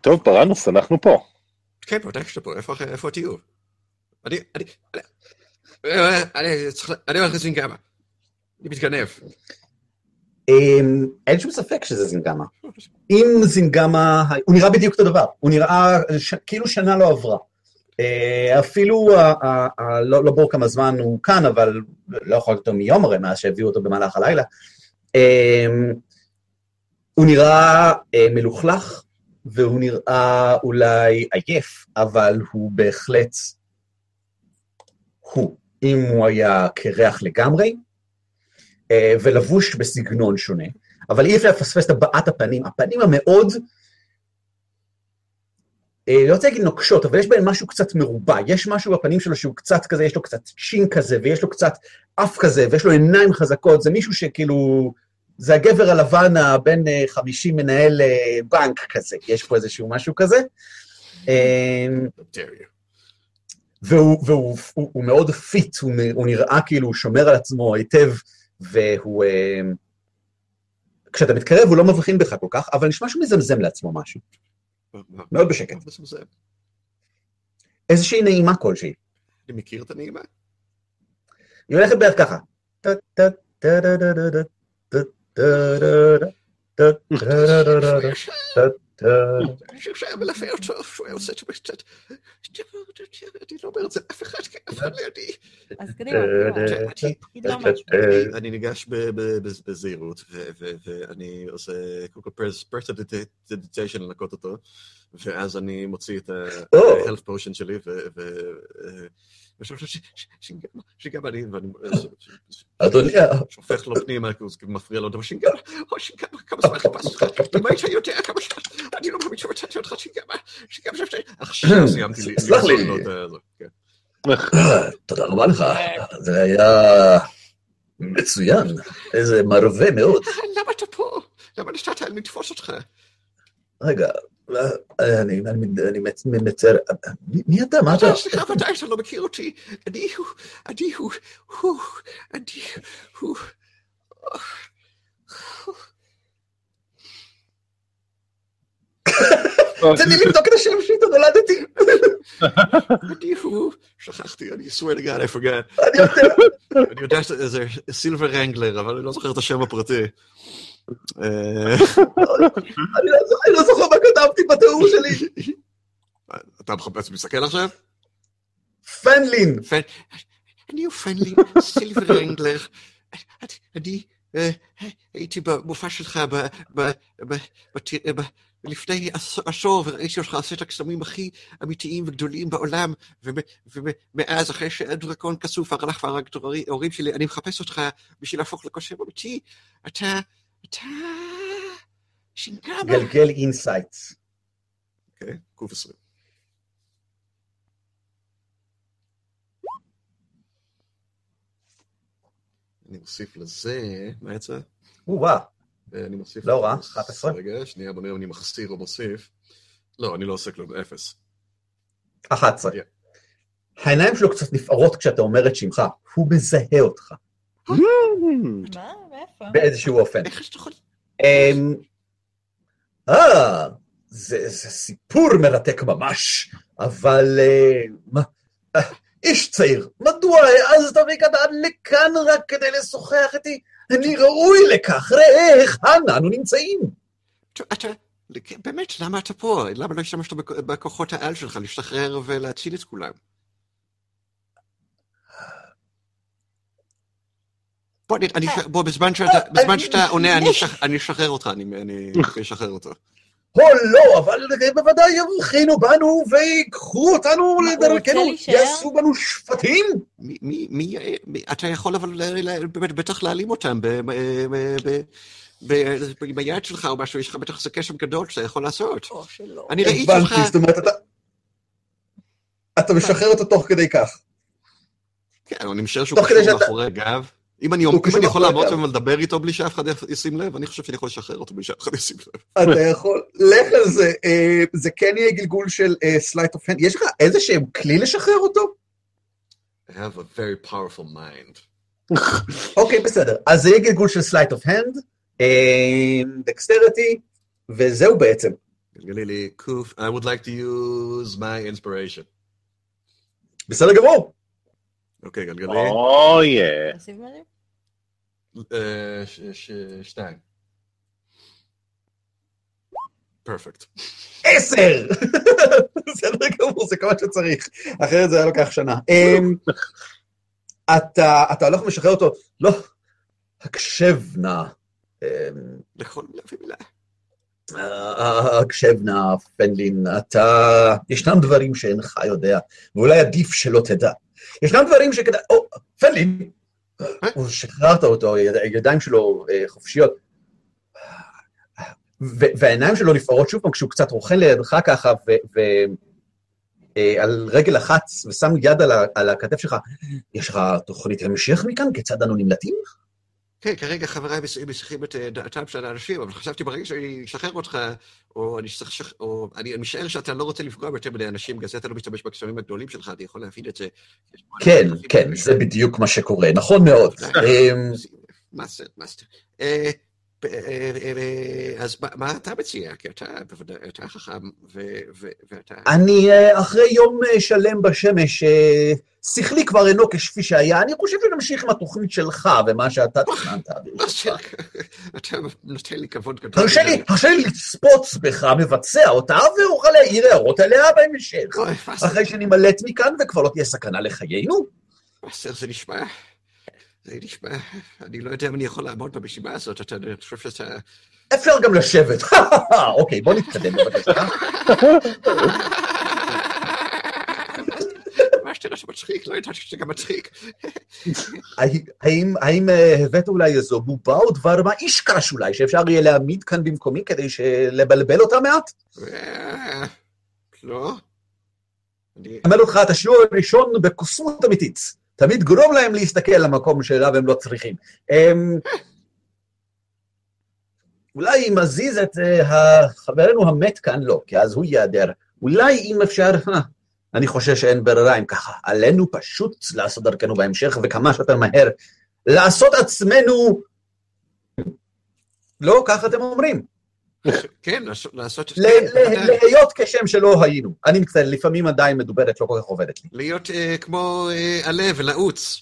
טוב, פרנוס, אנחנו פה. כן, בוודאי שאתה פה, איפה איפה תהיו? אני, אני, אני, אני צריך, אני הולך לזינגמה. אני מתגנב. אמ, אין שום ספק שזה זינגמה. אם זינגמה, הוא נראה בדיוק אותו דבר, הוא נראה ש- כאילו שנה לא עברה. אה, אפילו, ה- ה- ה- לא לא ברור כמה זמן הוא כאן, אבל לא יכול להיות יותר מיום הרי, מאז שהביאו אותו במהלך הלילה. אמ, הוא נראה אה, מלוכלך, והוא נראה אולי עייף, אבל הוא בהחלט הוא. אם הוא היה קרח לגמרי, ולבוש בסגנון שונה, אבל אי אפשר לפספס את הבעת הפנים, הפנים המאוד, אה, לא רוצה להגיד נוקשות, אבל יש בהם משהו קצת מרובע, יש משהו בפנים שלו שהוא קצת כזה, יש לו קצת צ'ין כזה, ויש לו קצת אף כזה, ויש לו עיניים חזקות, זה מישהו שכאילו, זה הגבר הלבן הבן אה, 50 מנהל אה, בנק כזה, יש פה איזשהו משהו כזה. אה. והוא, והוא הוא, הוא מאוד fit, הוא, הוא נראה כאילו הוא שומר על עצמו היטב, והוא... אה, כשאתה מתקרב הוא לא מבחין בך כל כך, אבל נשמע שהוא מזמזם לעצמו משהו. מאוד בשקט. איזושהי נעימה כלשהי. אני מכיר את הנעימה? היא הולכת בערך ככה. אני שהיה מלווה אותו, שהוא היה עושה את זה קצת. אני לא אומר את זה לאף אחד, כי אף אחד לא לידי. אז קדימה, אה, אה, לא אה, אני ניגש בזהירות, ואני עושה קודם כל פרסדיטיישן לנקות אותו, ואז אני מוציא את ה-health potion שלי, ו... ו- אה, ושם ש- ש- ש- שינגמה, שינגמה, אני, ואני אדוני, שופך לו פנימה, כי הוא מפריע לו, אבל שינגמה, או שינגמה, כמה זמן חיפשתי אותך, אם היית יודע כמה שנים, אני לא מאמין שמצאתי אותך, שינגמה, שינגמה, עכשיו סיימתי לי, סלח לי. כן. תודה רבה לך, זה היה מצוין, איזה מרווה מאוד. למה אתה פה? למה נתת לתפוס אותך? רגע, אה, אני אני- אני מצ- מצר... מי מי אתה? מה אתה? סליחה, ודאי שאתה לא מכיר אותי. אני הוא, אני הוא, הוא, אני הוא. תן לי לבדוק את השם שלי, נולדתי. אני הוא. שכחתי, אני swear to God, I forgot. אני יודע. אני יודע שזה סילבר רנגלר, אבל אני לא זוכר את השם הפרטי. אה, לא זוכר- אני לא זוכר מה בתיאור שלי. (laughs) אתה מחפש, מסתכל עכשיו? פנלין. אני הוא פנלי, סילבר רנגלר. אני אה, הייתי במופע שלך ב- לפני עשור- וראיתי אותך עושה את הקסמים הכי אמיתיים וגדולים בעולם, ומ- ומאז, אחרי שהדרקון כסוף הלך והרג את ההורי- ההורים שלי, אני מחפש אותך בשביל להפוך לקוסם אמיתי. אתה... אתה... שינקמה. גלגל insight. אוקיי, קוף עשרים. אני מוסיף לזה, מה יצא? או-אה. אני מוסיף... לא רע, אפס. 11. רגע, שנייה, בוא נראה אם אני מחסיר או מוסיף. לא, אני לא עושה כלום, אפס. 11. Yeah. העיניים שלו קצת נפערות כשאתה אומר את שמך. הוא מזהה אותך. מה? מאיפה? באיזשהו אופן. איך שאתה יכול... אמ, אה, זה זה סיפור מרתק ממש, אבל אה, מה- אה, איש צעיר, מדוע העזת עד לכאן רק כדי לשוחח איתי? אני ראוי לכך, ראה היכן אנו נמצאים. אתה-. באמת, למה אתה פה? למה לא השתמשת בכ- בכוחות העל שלך להשתחרר ולהציל את כולם? בוא, אני, בוא בזמן שאתה, בזמן שאתה עונה, אני אשח- אני אשחרר אותך, אני אשחרר אותו. או לא, אבל בוודאי יבחינו בנו ויקחו אותנו לדרכנו? יעשו בנו שפטים. מי, מי, מי, מי, אתה יכול אבל באמת בטח להעלים אותם ב- ב- ב- ב- ב- ביד שלך או משהו, יש לך בטח איזה קסם גדול שאתה יכול לעשות. או שלא. אני ראיתי אותך, הבנתי, זאת אומרת, אתה... אתה משחרר אותו תוך כדי כך. כן, אני משער שהוא קשור מאחורי הגב. אם אני אם יכול לעמוד. שם ולדבר איתו בלי שאף אחד ישים לב, אני חושב שאני יכול לשחרר אותו בלי שאף אחד ישים לב. אתה יכול, לך על זה, אה, זה כן יהיה גלגול של sleight of hand. יש לך איזה שהם כלי לשחרר אותו? I have a very powerful mind. אוקיי, בסדר. אז זה יהיה גלגול של sleight of hand, dexterity, וזהו בעצם. גלגלי לי, קוף, I would like to use my inspiration. בסדר גמור. אוקיי, גלגלי. או יא. תוסיף משהו? אה, ש- ש- שתיים. Perfect. עשר! (laughs) בסדר גמור, זה כמה שצריך. אחרת זה היה לוקח שנה. אמ, אתה אתה הולך ומשחרר אותו, לא, הקשב נא. אמ, לכל מילה ומילה. אה, הקשב נא, פנלין, אתה... ישנם דברים שאינך יודע, ואולי עדיף שלא תדע. ישנם דברים שכדאי... או, פנלין, הוא שחררת אותו, היד- הידיים שלו אה, חופשיות. והעיניים שלו נפערות שוב פעם כשהוא קצת רוכן לידך ככה, ועל רגל אחת, ושם יד על הכתף שלך, יש לך תוכנית המשך מכאן? כיצד אנו נמלטים? כן, כרגע חבריי מסיחים את אה, דעתם של האנשים, אבל חשבתי ברגע שאני אשחרר אותך, או אני צריך לשח... או אני משער שאתה לא רוצה לפגוע ביותר מדי אנשים, בגלל זה אתה לא משתמש בקסמים הגדולים שלך, אתה יכול להבין את זה. כן, כן, זה בדיוק מה שקורה, נכון מאוד. אמ, master, master. אה, אה, אה, אז מה- אתה מציע? כי אתה בוודאי, אתה חכם, ואתה... אני אחרי יום שלם בשמש, שכלי כבר אינו כפי שהיה, אני חושב שנמשיך עם התוכנית שלך ומה שאתה תכננת. אתה נותן לי כבוד גדול. הרשה לי, הרשה לי לצפות בך, מבצע אותה, ואוכל להעיר הערות עליה בהמשך. אחרי שנימלט מכאן וכבר לא תהיה סכנה לחיינו. master, זה נשמע... זה נשמע... אני לא יודע אם אני יכול לעמוד במשימה הזאת, אתה חושב שאתה... אפשר גם לשבת. (laughs) אוקיי, בוא נתקדם בבקשה. (laughs) master, אתה מצחיק, לא ידעתי שזה גם מצחיק. האם, אה, הבאת אולי איזו בובה או דבר מה אישקש אולי, שאפשר יהיה להעמיד כאן במקומי כדי לבלבל אותה מעט? אה, לא. אני... אלמד אותך את השיעור הראשון בקוסמות אמיתית. תמיד גורם להם להסתכל למקום שאליו הם לא צריכים. אמ, אולי אם נזיז את אה, חברנו המת כאן, לא, כי אז הוא ייעדר. אולי אם אפשר, אה, אני חושב שאין ברירה אם ככה. עלינו פשוט לעשות דרכנו בהמשך, וכמה שיותר מהר. לעשות עצמנו... לא, ככה אתם אומרים. כן, לעשות-. להיות כשם שלא היינו. אני מצטער, לפעמים עדיין מדוברת לא כל כך עובדת לי. להיות אה, כמו אה, עלה ולעוץ.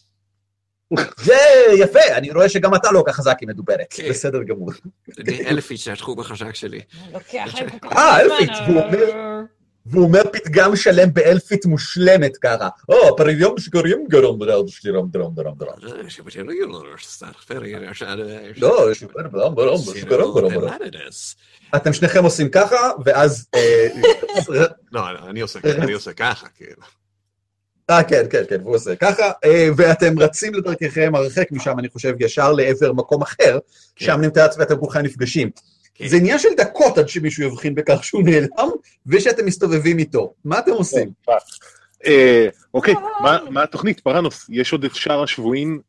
זה יפה, אני רואה שגם אתה לא כל כך חזק עם מדוברת. כן. בסדר גמור. אני אלפית, זה התחום החזק שלי. לוקח להם כל כך אה, זמן, והוא אה, אומר- והוא אומר פתגם שלם באלפית מושלמת ככה. או, פריליון שקרים גרום דרום דרום דרום דרום דרום. לא לא. אתם שניכם עושים ככה, ואז... אה, (laughs) לא, אני עושה ככה, אני עושה ככה, כאילו. אה, כן, כן, כן, והוא עושה ככה, אה, ואתם רצים לדרככם הרחק משם, אני חושב, ישר לעבר מקום אחר, כן. שם נמתץ ואתם כולכם נפגשים. כן. זה עניין של דקות עד שמישהו יבחין בכך שהוא נעלם, ושאתם מסתובבים איתו. מה אתם עושים? אה, אוקיי, מה- מה התוכנית, פרנוס? יש עוד את שאר השבויים,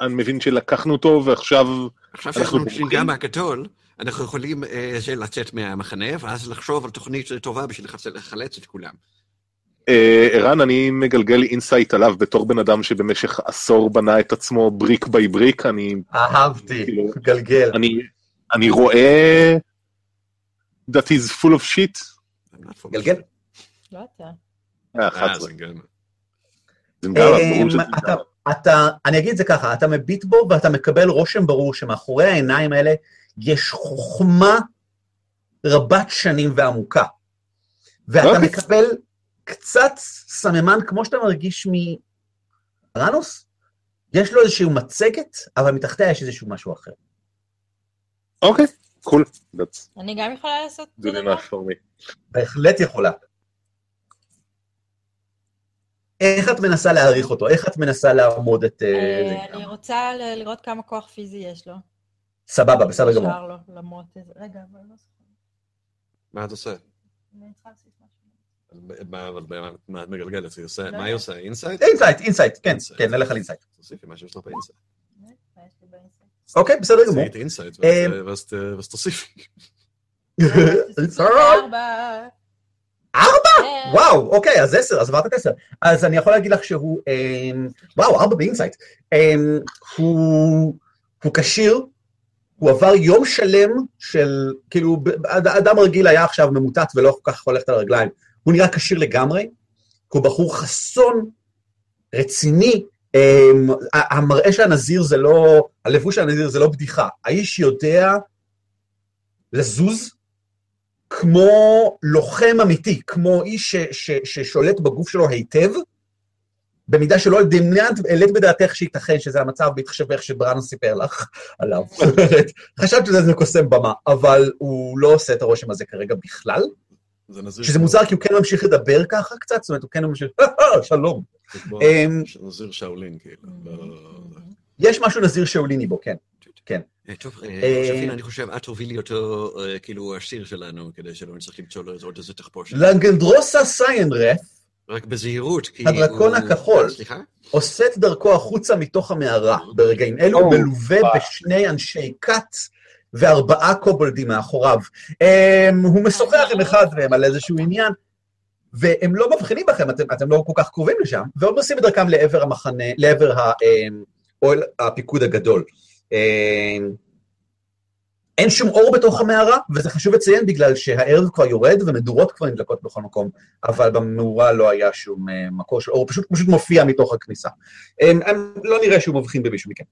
אני מבין שלקחנו אותו ועכשיו... עכשיו אנחנו שאנחנו נמצאים בורחים? גם מהגדול, אנחנו יכולים אה, לצאת מהמחנה, ואז לחשוב על תוכנית טובה בשביל לחלץ את כולם. אה, ערן, אני מגלגל insight עליו בתור בן אדם שבמשך עשור בנה את עצמו brick by brick, אני אהבתי, כאילו, גלגל. אני, רואה that he's full of shit. גלגל. לא אתה. אה, אה, 11. זה גם... זה גרם, ברור שזה אתה- גרם. אתה, אני אגיד את זה ככה, אתה מביט בו ואתה מקבל רושם ברור שמאחורי העיניים האלה יש חוכמה רבת שנים ועמוקה. ואתה אוקיי. מקבל קצת סממן כמו שאתה מרגיש מרנוס, יש לו איזושהי מצגת, אבל מתחתיה יש איזשהו משהו אחר. אוקיי, קול. That's אני גם יכולה לעשות for me. בהחלט יכולה. איך את מנסה להעריך אותו? איך את מנסה לעמוד את... אה, אה, זה? אני רוצה לראות כמה כוח פיזי יש לו. סבבה, בסדר גמור. נשאר לו, למרות איזה... רגע, אבל לא. מה את עושה? משהו. מה- אבל מה- מה את מגלגלת? לא מה היא. עושה? insight? insight, insight, כן. כן, נלך על insight. תוסיפי מה שיש לו ב insight. אוקיי, בסדר גמור. תעשי את insight, אה, ואז- ואז ת- ואז תוסיפי. insight. ארבע. ארבע? וואו, אוקיי, אז עשר, אז עברת את עשר. אז אני יכול להגיד לך שהוא, אמ, וואו, ארבע ב insight. אמ, הוא כשיר, הוא עבר יום שלם של, כאילו, אדם רגיל היה עכשיו ממוטט ולא כל כך יכול ללכת על הרגליים. הוא נראה כשיר לגמרי, הוא בחור חסון, רציני. אמ, המראה של הנזיר זה לא, הלבוש של הנזיר זה לא בדיחה. האיש יודע לזוז, כמו לוחם אמיתי, כמו איש ש, ש, ששולט בגוף שלו היטב, במידה שלא דמיינת, העלית בדעתך שייתכן שזה המצב בהתחשב באיך שבראנו סיפר לך עליו. (laughs) חשבת שזה קוסם במה, אבל הוא לא עושה את הרושם הזה כרגע בכלל, שזה מוזר כי הוא כן ממשיך לדבר ככה קצת, זאת אומרת, הוא כן ממשיך, "אה, שלום. כמו אמ, נזיר שאולין, כאילו. לא- יש משהו נזיר שאוליני בו, כן. אה, טוב, אה, אה, שפינה, אני חושב, את תובילי אותו, אה, כאילו, השיר שלנו, כדי שלא נצטרך למצוא לו עוד איזה תחפושת. לנגנדרוסה סיינרף רק בזהירות, כי... הדרקון הוא- הכחול. סליחה? עושה את דרכו החוצה מתוך המערה ברגעים אלו, מלווה. בשני אנשי כת וארבעה קובלדים מאחוריו. הם, הוא משוחח עם אחד מהם על איזשהו עניין, והם לא מבחינים בכם, אתם, אתם לא כל כך קרובים לשם, והם עושים את דרכם לעבר המחנה, לעבר ה- אמ, אוהל הפיקוד הגדול. אמ, אין שום אור בתוך המערה, וזה חשוב לציין בגלל שהערב כבר יורד ומדורות כבר נדלקות בכל מקום, אבל במאורה לא היה שום אה, מקור של אור, פשוט, פשוט מופיע מתוך הכניסה. הם, הם, לא נראה שהוא מבחין במישהו מכם.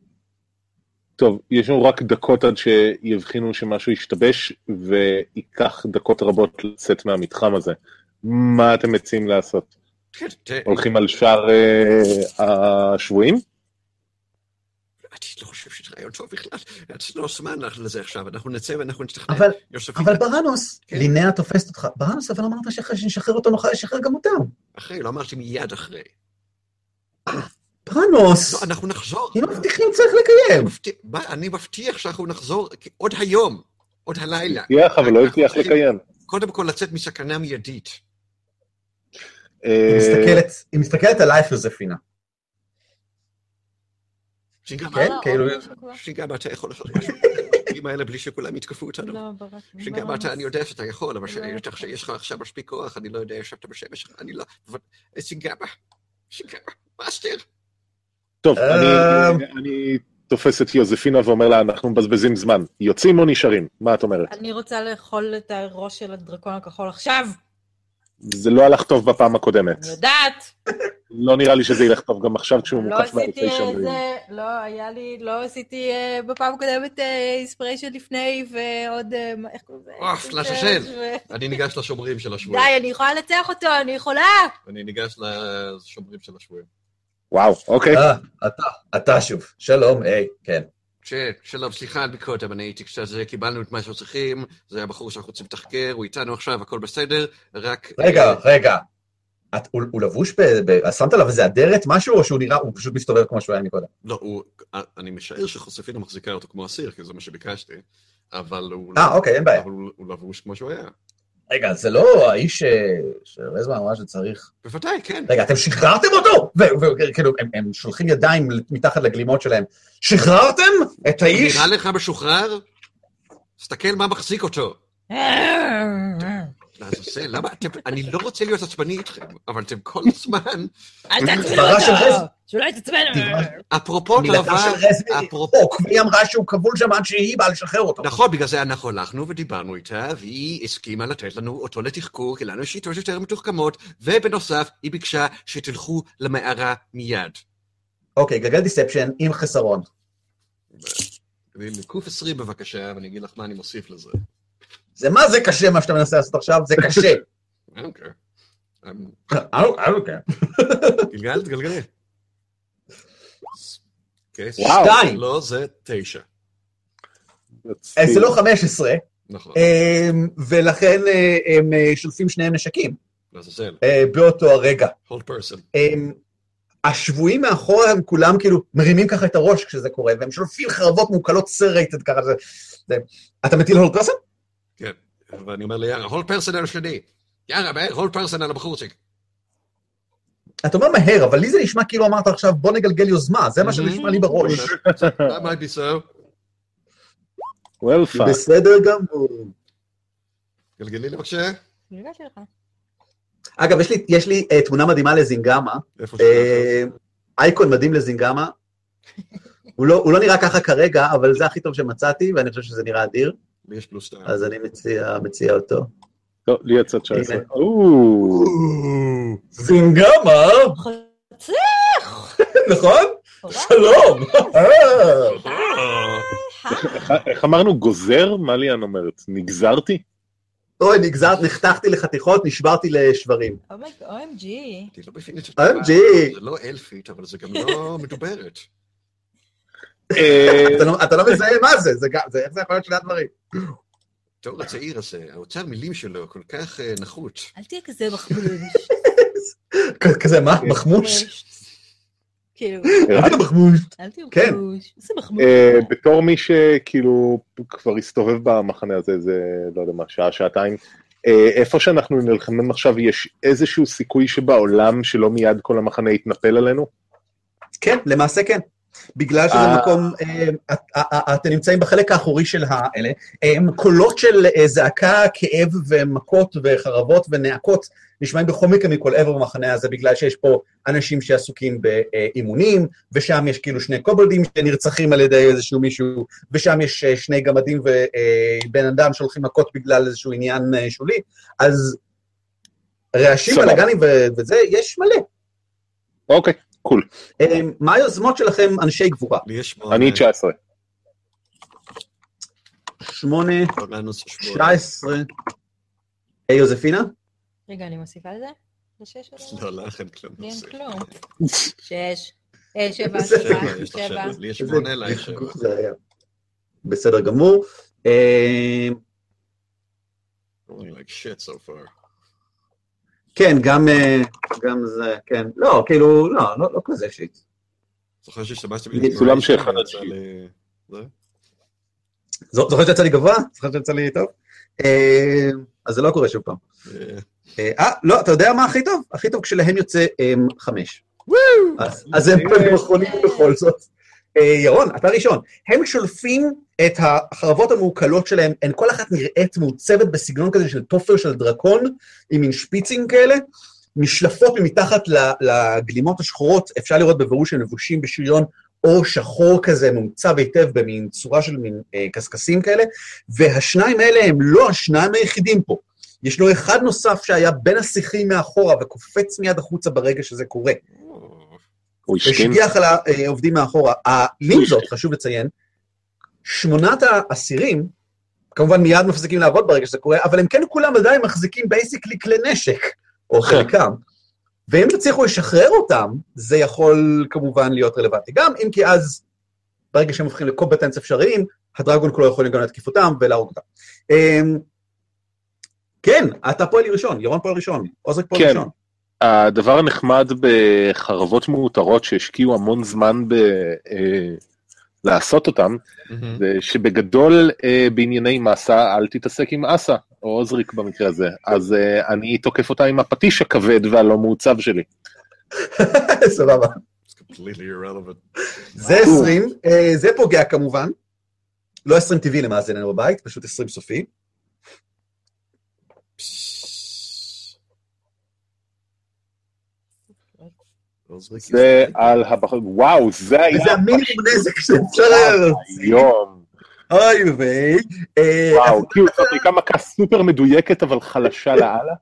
טוב, יש לנו רק דקות עד שיבחינו שמשהו ישתבש, וייקח דקות רבות לצאת מהמתחם הזה. מה אתם מציעים לעשות? כן, הולכים על שאר אה, השבויים? אני לא חושב שזה רעיון טוב בכלל. יש לא זמן לזה עכשיו, אנחנו נצא ואנחנו נשתכנע. אבל, אבל ברנוס, כן. לינאה תופסת אותך, ברנוס, אבל אמרת שאחרי שנשחרר אותו נוכל לשחרר גם אותם. אחרי, לא אמרתי מיד אחרי. ברנוס, לא, אנחנו נחזור. אם מבטיחים צריך לקיים. אני מבטיח שאנחנו נחזור עוד היום, עוד הלילה. הבטיח, אבל לא הבטיח לקיים. קודם כל לצאת מסכנה מיידית. היא אה, מסתכלת- היא מסתכלת עלייך, יוזפינה. שגם כן, אה, כאילו- כבר? שגם אתה יכול לעשות משהו. המשחקים האלה בלי שכולם יתקפו אותנו. לא. שגם לא, אתה, אני יודע שאתה יכול, אבל לא שיש יכול. לך עכשיו מספיק כוח, אני לא יודע, ישבת בשמש, אני לא... אבל... שינגמה, שינגמה, מאסטר. טוב, אה, אני- אני תופס את יוזפינה ואומר לה, אנחנו מבזבזים זמן. יוצאים או נשארים? מה את אומרת? אני רוצה לאכול את הראש של הדרקון הכחול עכשיו. זה לא הלך טוב בפעם הקודמת. אני יודעת. לא נראה לי שזה ילך טוב גם עכשיו כשהוא לא מוקף עשיתי באלפי שומרים. איזה, לא, היה לי, לא עשיתי אה, בפעם הקודמת inspiration לפני, ועוד, אה, מה- איך קוראים לזה? אוף, לעשן. ו- אני ניגש לשומרים של השבויים. די, אני יכולה לנצח אותו, אני יכולה. אני ניגש לשומרים של השבויים. וואו, אוקיי. אה, אתה, אתה שוב. שלום, היי, כן. ש- שלום, סליחה על מקודם, אני הייתי קצת, זה, קיבלנו את מה שאנחנו צריכים, זה הבחור שאנחנו רוצים לתחקר, הוא איתנו עכשיו, הכל בסדר, רק... רגע, אה, רגע. את- הוא הוא לבוש ב... ב- שמת עליו איזה אדרת משהו, או שהוא נראה, הוא פשוט מסתובב כמו שהוא היה מקודם? לא, הוא... אני משער שחוספינה מחזיקה אותו כמו אסיר, כי זה מה שביקשתי, אבל הוא... אה, אוקיי, אין בעיה. אבל הוא, הוא לבוש כמו שהוא היה. רגע, זה לא האיש ש- שרזמה אמרה שצריך... בוודאי, כן. רגע, אתם שחררתם אותו? וכאילו, הם, הם שולחים ידיים מתחת לגלימות שלהם. שחררתם את האיש? נראה לך משוחרר? תסתכל מה מחזיק אותו. (laughs) לעזאזל, למה אתם... אני לא רוצה להיות עצבני איתכם, אבל אתם כל הזמן... אל רז- אותו. שלא יתעצבן. אפרופו מילתה תאווה... של רזמי אפרופו- והיא אמרה שהוא כבול שם עד שהיא באה לשחרר אותו. נכון, בגלל זה אנחנו הלכנו ודיברנו איתה, והיא הסכימה לתת לנו אותו לתחקור, כי לנו יש שיטות יותר מתוחכמות, ובנוסף, היא ביקשה שתלכו למערה מיד. אוקיי, גלגל דיספשן עם חסרון. קוף 20 בבקשה, ואני אגיד לך מה אני מוסיף לזה. זה מה זה קשה מה שאתה מנסה לעשות עכשיו? זה קשה. (laughs) I don't care. I don't- I don't care. (laughs) גלגל, תגלגלי. וואו. שתיים. לא, זה תשע. אה, זה לא 15, נכון, אה, ולכן אה, הם אה, שולפים שניהם נשקים באותו הרגע. הם, השבויים מאחורה הם כולם כאילו מרימים ככה את הראש כשזה קורה, והם שולפים חרבות מעוקלות סרייטד ככה. אתה מטיל הולד פרסן? כן. ואני אומר ליארה, person על השני. יארה, person על הבחורצ'יק. אתה אומר מהר, אבל לי זה נשמע כאילו אמרת עכשיו בוא נגלגל יוזמה, זה מה שנשמע לי בראש. That might be so. well fuck. בסדר גמור. גלגלי לי בבקשה. אגב, יש לי, יש לי uh, תמונה מדהימה לזינגמה, איפה שלך? אייקון מדהים לזינגמה. הוא לא, הוא לא נראה ככה כרגע, אבל זה הכי טוב שמצאתי, ואני חושב שזה נראה אדיר, יש פלוס שתיים. אז אני מציע, מציע אותו. לא, לי יצא 19. הנה. או, זינגמה, חצי! (laughs) נכון? שלום. אה. איך- איך אמרנו גוזר? מה ליאן אומרת? נגזרתי? אוי, נגזרת, נחתכתי לחתיכות, נשברתי לשברים. אומייג- OMG. אני לא מבין את זה. OMG. זה לא אלפית, אבל זה גם לא מדוברת. אה, אתה לא- אתה לא מזהה מה זה, זה גם- זה- איך זה יכול להיות שני הדברים? התיאור הצעיר הזה, האוצר מילים שלו כל כך אה, נחות. אל תהיה כזה מחמוד. כ- כזה, מה? מחמוש? כאילו, אל תהיה מחמוש. אל תהיה כן. מחמוש. איזה מחמוד. אה, בתור מי שכאילו כבר הסתובב במחנה הזה, זה לא יודע מה, שעה, שעתיים, אה, איפה שאנחנו נלחמים עכשיו, יש איזשהו סיכוי שבעולם שלא מיד כל המחנה יתנפל עלינו? כן, למעשה כן. בגלל שזה אה. מקום, אה, אה, אתם נמצאים בחלק האחורי של האלה, הם קולות של זעקה, כאב ומכות וחרבות ונאקות נשמעים בכל מקרה מכל עבר במחנה הזה, בגלל שיש פה אנשים שעסוקים באימונים, ושם יש כאילו שני קובלדים שנרצחים על ידי איזשהו מישהו, ושם יש שני גמדים ובן אדם שהולכים מכות בגלל איזשהו עניין שולי, אז רעשים. בלאגנים וזה, יש מלא. אוקיי, קול. אה, מה היוזמות שלכם, אנשי גבורה? לי יש שמונה. אני 19. שמונה, אורנוס שמונה. 19. היי, יוזפינה? רגע, אני מוסיפה לזה? לא? לא, לך אין כלום. לי אין כלום. שש. אה, שבע, שבע, שבע. לי יש איזה שמונה, שבע. היה. בסדר גמור. אה, Rolling like shit so far. כן, גם אה, גם זה, כן. לא, כאילו, לא, לא לא כזה שיט. זוכר שהשתמשתי סולם של אחד עד זוכר שיצא לי גבוה? זוכר שיצא לי טוב? אה, אז זה לא קורה שוב פעם. אה, אה, לא, אתה יודע מה הכי טוב? הכי טוב כשלהם יוצא חמש. אז- אז הם הם אחרונים בכל זאת. אה, ירון, אתה ראשון. הם שולפים את החרבות המעוקלות שלהם, הן כל אחת נראית מעוצבת בסגנון כזה של תופר של דרקון, עם מין שפיצים כאלה, נשלפות ממתחת לגלימות השחורות, אפשר לראות בבירור שהם לבושים בשריון אור שחור כזה, מעוצב היטב במין צורה של מין אה, קשקשים כאלה, והשניים האלה הם לא השניים היחידים פה. ישנו אחד נוסף שהיה בין השיחים מאחורה וקופץ מיד החוצה ברגע שזה קורה. הוא השכין. השגיח על העובדים מאחורה. עם זאת, חשוב לציין, שמונת האסירים, כמובן מיד מפסיקים לעבוד ברגע שזה קורה, אבל הם כן כולם עדיין מחזיקים basically כלי נשק, או חלקם. ואם תצליחו לשחרר אותם, זה יכול כמובן להיות רלוונטי גם, אם כי אז, ברגע שהם הופכים לקומפטנס אפשריים, הדרגון כולו יכול גם להתקיף אותם ולהרוג אותם. אמ, כן, אתה פועל ראשון, ירון פועל ראשון, עוזריק פועל כן. ראשון. הדבר הנחמד בחרבות מאותרות שהשקיעו המון זמן ב... אה, לעשות אותם, מהמם. זה שבגדול אה, בענייני מסה אל תתעסק עם אסה, או עוזריק במקרה הזה. אז אה, אני תוקף אותה עם הפטיש הכבד והלא מעוצב שלי. (laughs) סבבה. It's completely irrelevant. זה 20, אה, זה פוגע כמובן. לא 20 טבעי למאזיננו בבית, פשוט 20 סופי. זה is- על הבחור, וואו, זה היה וזה המינימום נזק שאפשר היה. היום. אוי ויי. אה, וואו, כאילו זאת הייתה מכה סופר מדויקת אבל חלשה לאללה.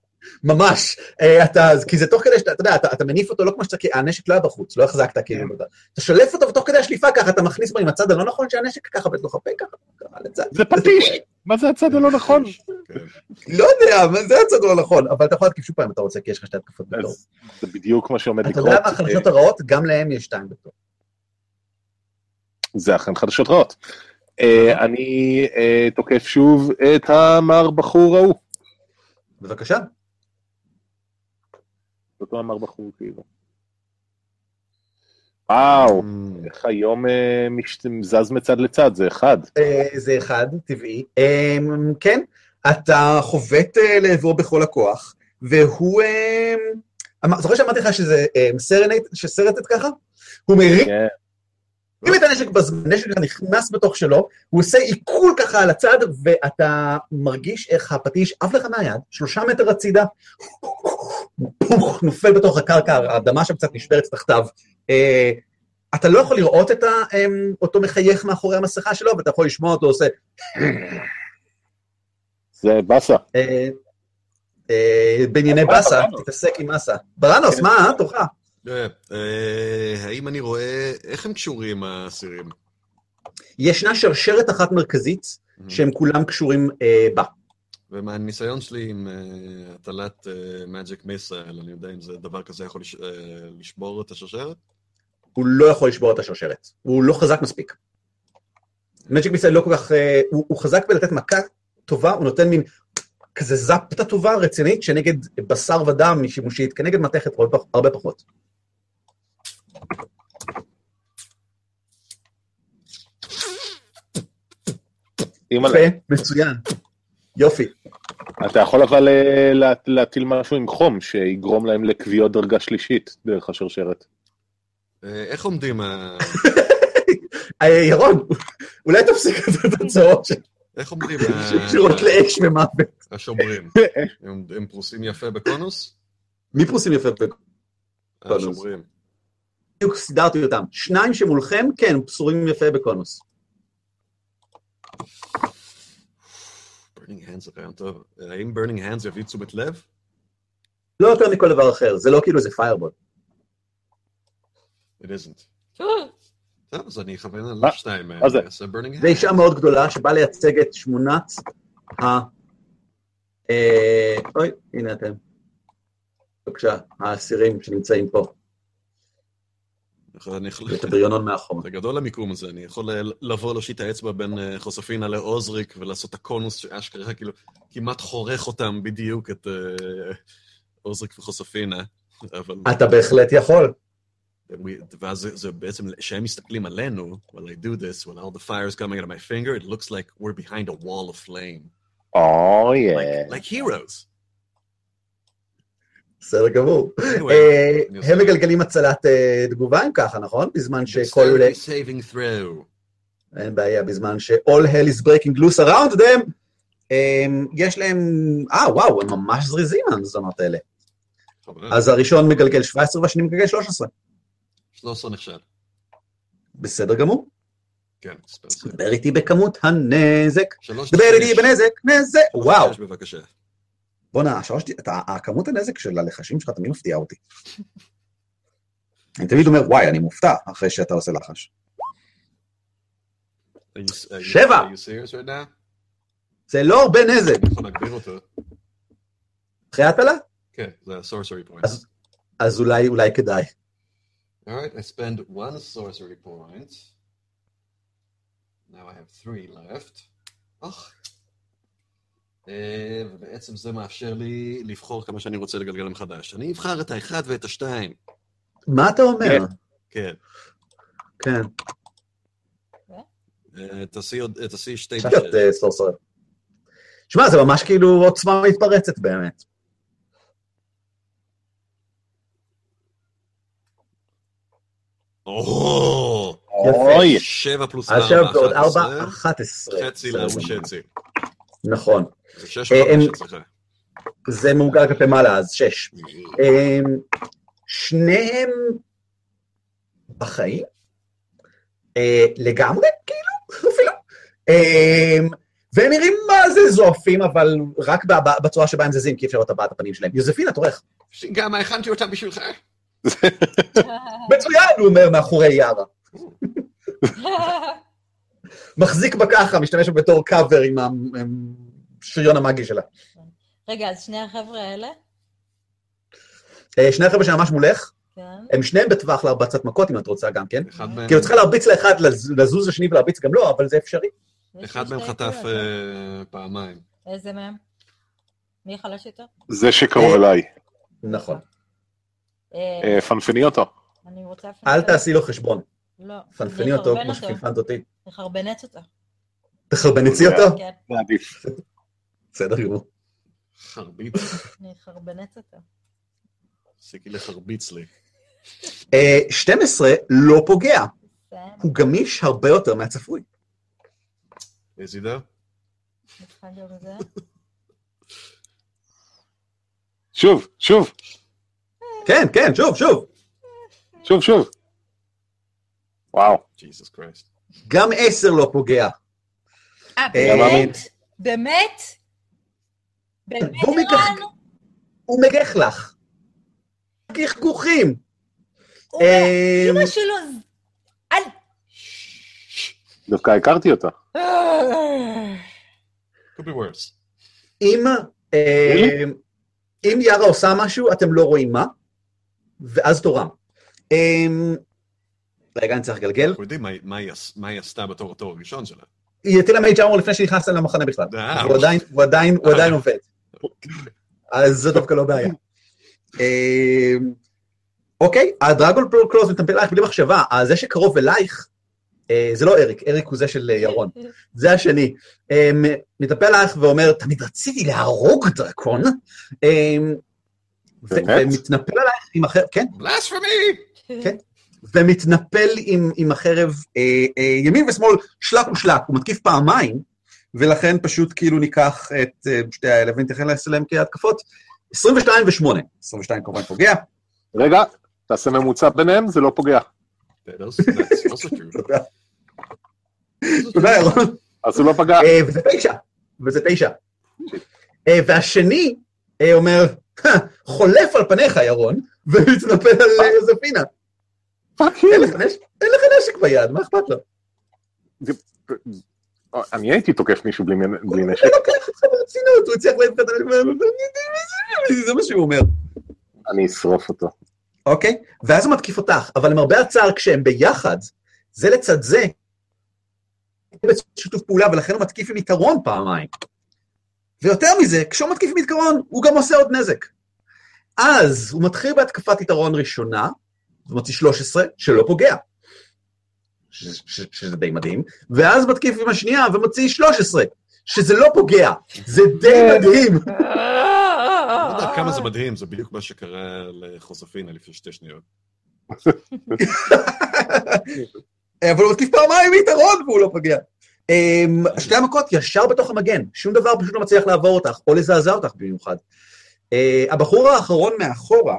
ממש. אה, אתה, כי זה תוך כדי שאתה, אתה יודע, אתה, אתה מניף אותו לא כמו שאתה, כי הנשק לא היה בחוץ, לא החזקת כאילו. אתה- אתה שולף אותו ותוך כדי השליפה ככה אתה מכניס בו עם הצד הלא נכון שהנשק ככה בתוך הפה ככה. ככה לצד. זה פטיש, מה זה הצד הלא נכון? כן. לא יודע, אבל זה הצד הלא נכון, אבל אתה יכול להתקיף שוב פעם אם אתה רוצה, כי יש לך שתי התקפות בתור. זה בדיוק מה שעומד אתה לקרות. יודע מה החדשות הרעות? גם להם יש שתיים בתור. זה אכן חדשות רעות. אה, אני אה, תוקף שוב את המר בחור ההוא. בבקשה. אותו המר בחור כאילו. וואו, Mm. איך היום אה, זז מצד לצד, זה אחד. אה, זה אחד, טבעי. אה, כן, אתה חובט אה, לעברו בכל הכוח, והוא... אה, אמר- זוכר שאמרתי לך שזה אה, סרנט, שסרטט ככה? הוא מרים כן. את הנשק בזמן, הנשק שלך נכנס בתוך שלו, הוא עושה עיכול ככה על הצד, ואתה מרגיש איך הפטיש עף לך מהיד, שלושה מטר הצידה, פוך, נופל בתוך הקרקע, האדמה שם קצת נשברת תחתיו. אה, אתה לא יכול לראות את אה, אותו מחייך מאחורי המסכה שלו, ואתה יכול לשמוע אותו עושה... זה באסה. אה, אה, בענייני באסה. תתעסק עם באסה. ברנוס, כן. מה, תורך? אה, אה, האם אני רואה, איך הם קשורים האסירים? ישנה שרשרת אחת מרכזית, Mm-hmm. שהם כולם קשורים אה, בה. ומהניסיון שלי עם אה, הטלת מג'יק מיסייל, אני יודע אם זה דבר כזה יכול לש- אה, לשבור את השרשרת? הוא לא יכול לשבור את השרשרת. הוא לא חזק מספיק. מג'יק מיסייל לא כל כך... אה, הוא, הוא חזק בלתת מכה טובה, הוא נותן מין כזה זפטה טובה, רצינית, שנגד בשר ודם היא שימושית, כנגד מתכת הרבה, פח- הרבה פחות. יפה, מצוין. יופי. אתה יכול אבל אה, לה- להטיל משהו עם חום, שיגרום להם לקביעות דרגה שלישית דרך השרשרת. אה, איך עומדים ה... (laughs) אה, ירון, אולי תפסיק את התוצאות איך עומדים ה- (laughs) שקשורות לאש ומוות. השומרים? הם הם פרוסים יפה בקונוס? מי פרוסים יפה? קונוס. השומרים. בדיוק סידרתי אותם. שניים שמולכם, כן, פסורים יפה בקונוס. burning hands זה רעיון טוב. האם burning hands יביא תשומת לב? לא יותר מכל דבר אחר, זה לא כאילו זה פיירבול. It isn't. (laughs) טוב, אז אני אכוון? על שתיים. מה זה? זה hands. אישה מאוד גדולה שבאה לייצג את שמונת ה... אה, אוי, הנה אתם. בבקשה, האסירים שנמצאים פה, אני יכול... את הבריונון מאחור. זה גדול המיקום הזה, אני יכול לבוא להושיט את האצבע בין אה, חוספינה לעוזריק ולעשות את הקונוס שאשכרה כאילו כמעט חורך אותם בדיוק את אה, עוזריק וחוספינה, אבל... אתה בהחלט יכול. We- ואז זה- זה בעצם, כשהם מסתכלים עלינו, while I do this, when all the fire is coming out of my finger, it looks like we're behind a wall of flame. או Like, יא. like heroes. בסדר גמור. אה, הם מגלגלים הצלת אה, תגובה אם ככה, נכון? בזמן שכל... אין בעיה, בזמן ש-all hell is breaking loose around them, הם, יש להם... אה, וואו, הם ממש זריזים, המזונות האלה. אז הראשון מגלגל 17 והשני מגלגל 13. 13 נכשל. בסדר גמור. כן, ספר save. דבר איתי בכמות הנזק. שלוש דבר איתי. בנזק, נזק. וואו. בבקשה. בואנה, השלוש... אתה- הכמות הנזק של הלחשים שלך תמיד מפתיעה אותי. אני תמיד אומר, וואי, אני מופתע אחרי שאתה עושה לחש. שבע. זה לא הרבה נזק. אחרי ההפלה? כן, זה ה-sorcery point. אז אולי, אולי כדאי. Alright, I spend one sorcery point. Now I have three left. אה, ובעצם זה מאפשר לי לבחור כמה שאני רוצה לגלגל מחדש. אני אבחר את האחד ואת השתיים. מה אתה אומר? כן. כן. כן. אה, תעשי אה, תעשי שתי להיות אה. שמע, זה ממש כאילו עוצמה מתפרצת באמת. אוי, שבע פלוס עכשיו ארבע, ועוד 11. ארבע, 11. חצי בסדר להוא גמור. חצי. נכון. זה שש אה. זה מעוגל כלפי מעלה, אז שש. אמ, שניהם בחיים? אה, לגמרי, כאילו, (laughs) אפילו. אמ, והם נראים מה זה זועפים, אבל רק בצורה שבה הם זזים, כי אפשר לראות את הבעת הפנים שלהם. יוזפינה, תורך. גם הכנתי אותם בשבילך. מצוין, הוא אומר, מאחורי יארה. מחזיק בה ככה, משתמש בה בתור קאבר עם השריון המאגי שלה. רגע, אז שני החבר'ה האלה? אה, שני החבר'ה שממש מולך, כן. הם שניהם בטווח להרבצת מכות, אם את רוצה גם כן. אחד מהם- כאילו, צריכה להרביץ לאחד, לז- לזוז לשני ולהרביץ גם לו, אבל זה אפשרי. אחד מהם חטף קולות. אה, פעמיים. איזה מהם? מי חלש יותר? זה שקרוב אה, אליי. נכון. אה, אה, פנפני אותו. אני רוצה... אל תעשי לו חשבון. לא. פנפני אותו כמו שפנפנת אותי. לחרבנץ אותו. תחרבנצי אותו? כן, זה עדיף. בסדר גמור. חרביץ, אני אחרבנץ אותו. תפסיקי לחרביץ לי. אה, 12 לא פוגע, הוא גמיש הרבה יותר מהצפוי. איזה זה. שוב, שוב, כן, כן, שוב, שוב. שוב, שוב. וואו. ג'יסוס קרייסט. גם 10 לא פוגע. אה, אה, באמת? באמת? באמת, ערן? הוא מגח לך. גחגוחים. אה, אמא שלו... אל... דווקא הכרתי אותה. could be worse. אם אה, אם יארה עושה משהו, אתם לא רואים מה, ואז תורם. אה, רגע, אני צריך לגלגל. אנחנו יודעים מה- היא עשתה בתור התור הראשון שלה. היא הטילה מייג' ארמור לפני שנכנסת למחנה בכלל. אה, הוא עדיין, הוא עדיין, הוא עדיין עובד. אז זה דווקא לא בעיה. אה, אוקיי, הדרגון קלוז מטמפל עלייך בלי מחשבה, זה שקרוב אלייך, אה, זה לא אריק, אריק הוא זה של אה, ירון, זה השני. אה, מטפל עלייך ואומר, תמיד רציתי להרוג דרקון, אה? ומתנפל עלייך עם החרב, כן, בלספמי! כן. ומתנפל עם, עם החרב אה, אה, ימין ושמאל, שלק ושלק, הוא מתקיף פעמיים, ולכן פשוט כאילו ניקח את אה, שתי האלה ונתייחס אליהם כהתקפות. 22 ו-8, 22 כמובן פוגע, רגע, תעשה ממוצע ביניהם, זה לא פוגע. (laughs) תודה. ירון. אז הוא לא פגע. אה, וזה תשע, וזה תשע. (laughs) אה, והשני אה, אומר, "הא, (laughs) חולף על פניך ירון, ומתנפל על אה, יוזפינה. fuck אין. לך נשק- ביד, מה אכפת לו? אני הייתי תוקף מישהו בלי נשק. הוא לוקח אותך ברצינות, הוא הצליח לך את הנשק, (laughs) זה מה שהוא אומר. אני אשרוף אותו. אוקיי? ואז הוא מתקיף אותך, אבל למרבה הצער, כשהם ביחד, זה לצד זה, בשיתוף פעולה, ולכן הוא מתקיף עם יתרון פעמיים. ויותר מזה, כשהוא מתקיף עם יתרון, הוא גם עושה עוד נזק. אז הוא מתחיל בהתקפת יתרון ראשונה, ומוציא 13, שלא פוגע. שזה די מדהים, ואז מתקיף עם השנייה ומוציא 13, שזה לא פוגע. זה די מדהים. What the תראו כמה זה מדהים, זה בדיוק מה שקרה לחוזפינה לפני שתי שניות. (laughs) אבל הוא מתקיף פעמיים מיתרון והוא לא פגיע. אמ, שתי המכות ישר בתוך המגן, שום דבר פשוט לא מצליח לעבור אותך, או לזעזע אותך במיוחד. אה, הבחור האחרון מאחורה,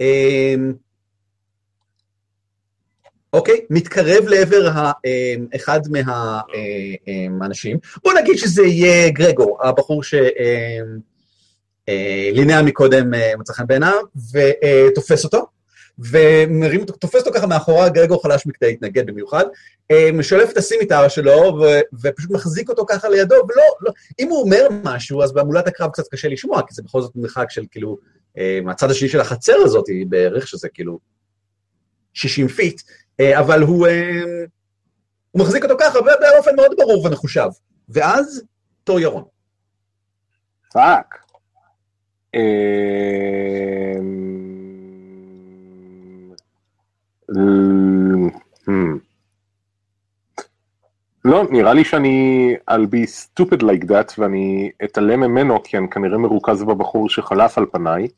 אמ, אוקיי, מתקרב לעבר ה- אמ, אחד מהאנשים. בוא נגיד שזה יהיה גרגור, הבחור שלינאה מקודם אה, מצא חן בעיניו, ותופס אותו. ומרים אותו, תופס אותו ככה מאחורה, גרגור חלש מכדי להתנגד במיוחד, אה, משלף את הסימיטר שלו ו- ופשוט מחזיק אותו ככה לידו, ולא, לא, אם הוא אומר משהו, אז בהמולת הקרב קצת קשה לשמוע, כי זה בכל זאת מרחק של כאילו, אה, מהצד השני של החצר הזאת בערך, שזה כאילו 60 feet, אה, אבל הוא, הוא מחזיק אותו ככה באופן מאוד ברור ומחושב. ואז, תור ירון. fuck. אמ, לא, נראה לי שאני I'll be stupid like that ואני אתעלם ממנו כי אני כנראה מרוכז בבחור שחלף על פניי.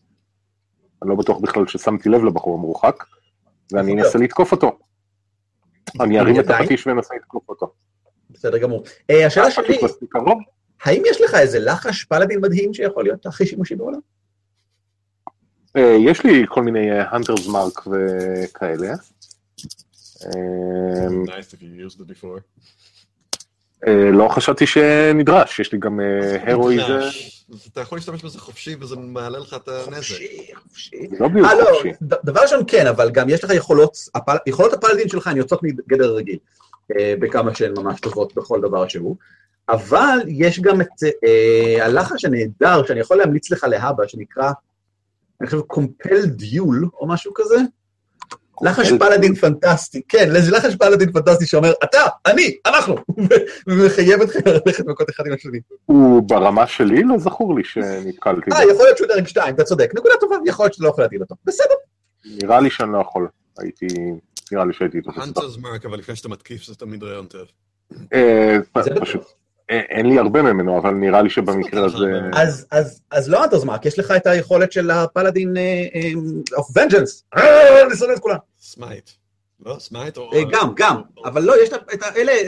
אני לא בטוח בכלל ששמתי לב לבחור המורחק, ואני אנסה לתקוף אותו. אני ארים את? הפטיש ואנסה לתקוף אותו. בסדר גמור. אה, השאלה שלי? האם יש לך איזה לחש פלאדין מדהים שיכול להיות הכי שימושי בעולם? אה, יש לי כל מיני הנטרס מרק וכאלה. אה, Nice if you used it before. אה, לא חשבתי שנדרש, יש לי גם אה, הרואי זה, אתה יכול להשתמש בזה חופשי וזה מעלה לך את הנזק. חופשי, חופשי. לא בדיוק אה, לא, חופשי. דבר ראשון כן, אבל גם יש לך יכולות, יכולות הפלאדין שלך הן יוצאות מגדר הרגיל, אה, בכמה שהן ממש טובות בכל דבר שהוא, אבל יש גם את אה, הלחש הנהדר שאני יכול להמליץ לך להבא, שנקרא, אני חושב קומפל דיול או משהו כזה. לחש פלאדין פנטסטי, כן, זה לחש פלאדין פנטסטי שאומר, אתה, אני, אנחנו, (laughs) ומחייב אתכם ללכת מכות אחד עם השני. הוא ברמה שלי לא זכור לי שנתקלתי אה. יכול להיות שהוא דרג 2, אתה צודק, נקודה טובה, יכול להיות שאתה לא יכול להטיל אותו. בסדר. נראה לי שאני לא יכול. הייתי, נראה לי שהייתי איתו בסדר. Hunter's Mark, אבל לפני שאתה מתקיף זה תמיד רעיון טוב. אה. פשוט, אין לי הרבה ממנו, אבל נראה לי שבמקרה זה הזה... אז, אז, אז לא Hunter's Mark, יש לך את היכולת של ה paladin of Vengeance. אני שונא את כולם. smite. לא? smite או... אה, גם, גם, אבל לא, יש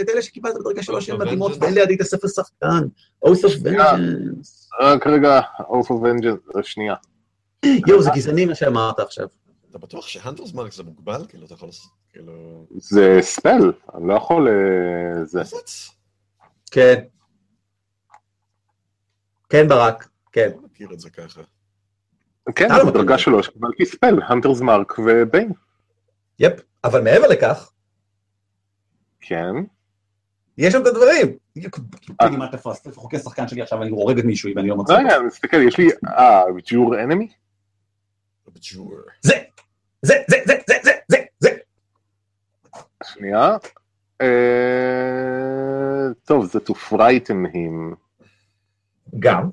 את אלה שקיבלת בדרגה שלוש of מדהימות, Vengeance. ואין לידי את הספר שחקן. Oath of Vengeance. רק רגע, Oath of Vengeance, שנייה. יואו, זה גזעני מה שאמרת עכשיו. אתה בטוח שהנטרס מרק זה מוגבל? כאילו, אתה יכול לעשות... כאילו... זה ספל, אני לא יכול... אה, זה. כן. כן, ברק, כן. לא מכיר את זה ככה. כן, אתה לא זה. שלוש קיבלתי ספל, הנטרס מרק וביין. יפ, אבל מעבר לכך, כן. יש שם את הדברים. תגידי מה אתה חוקי שחקן שלי עכשיו, אני הורג את מישהו ואני לא מוצא. רגע, אני מסתכל, יש לי... אה, ג'ור אנמי? בג'ור. זה, זה, זה, זה, זה, זה, זה, זה. שנייה. טוב, זה to frighten him. גם.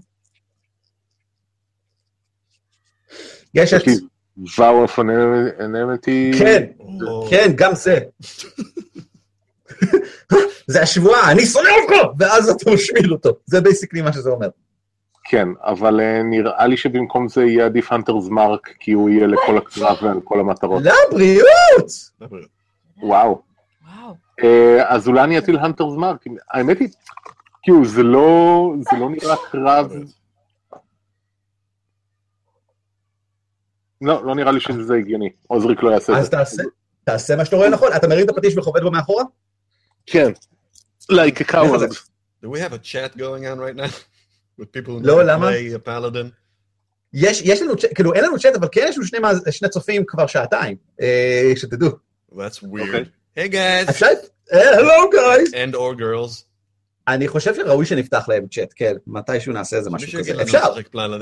יש את... vow of enmity. כן, כן, גם זה. זה השבועה, אני שונא אותך! ואז אתה משמיד אותו. זה basically מה שזה אומר. כן, אבל אה, נראה לי שבמקום זה יהיה עדיף Hunter's Mark, כי הוא יהיה לכל הקרב ועל כל המטרות. לבריאות. וואו. וואו. אה, אז אולי אני אטיל Hunter's Mark. האמת היא, כאילו, זה לא זה לא נראה קרב... לא, לא נראה לי שזה הגיוני. עוזריק לא יעשה את אז זה. תעשה, תעשה מה שאתה רואה נכון. אתה מרים את הפטיש וחובט בו מאחורה? כן. Like a coward. Do we have a chat going on right now? With people who לא, למה? play a paladin? יש, יש לנו, צ'אט- כאילו אין לנו צ'אט, אבל כן יש לנו שני, שני צופים כבר שעתיים, אה, שתדעו. That's weird. Okay. Hey guys! אפשר? הלו גייז! And or girls. אני חושב שראוי שנפתח להם צ'אט, כן, מתישהו נעשה איזה משהו כזה. אפשר.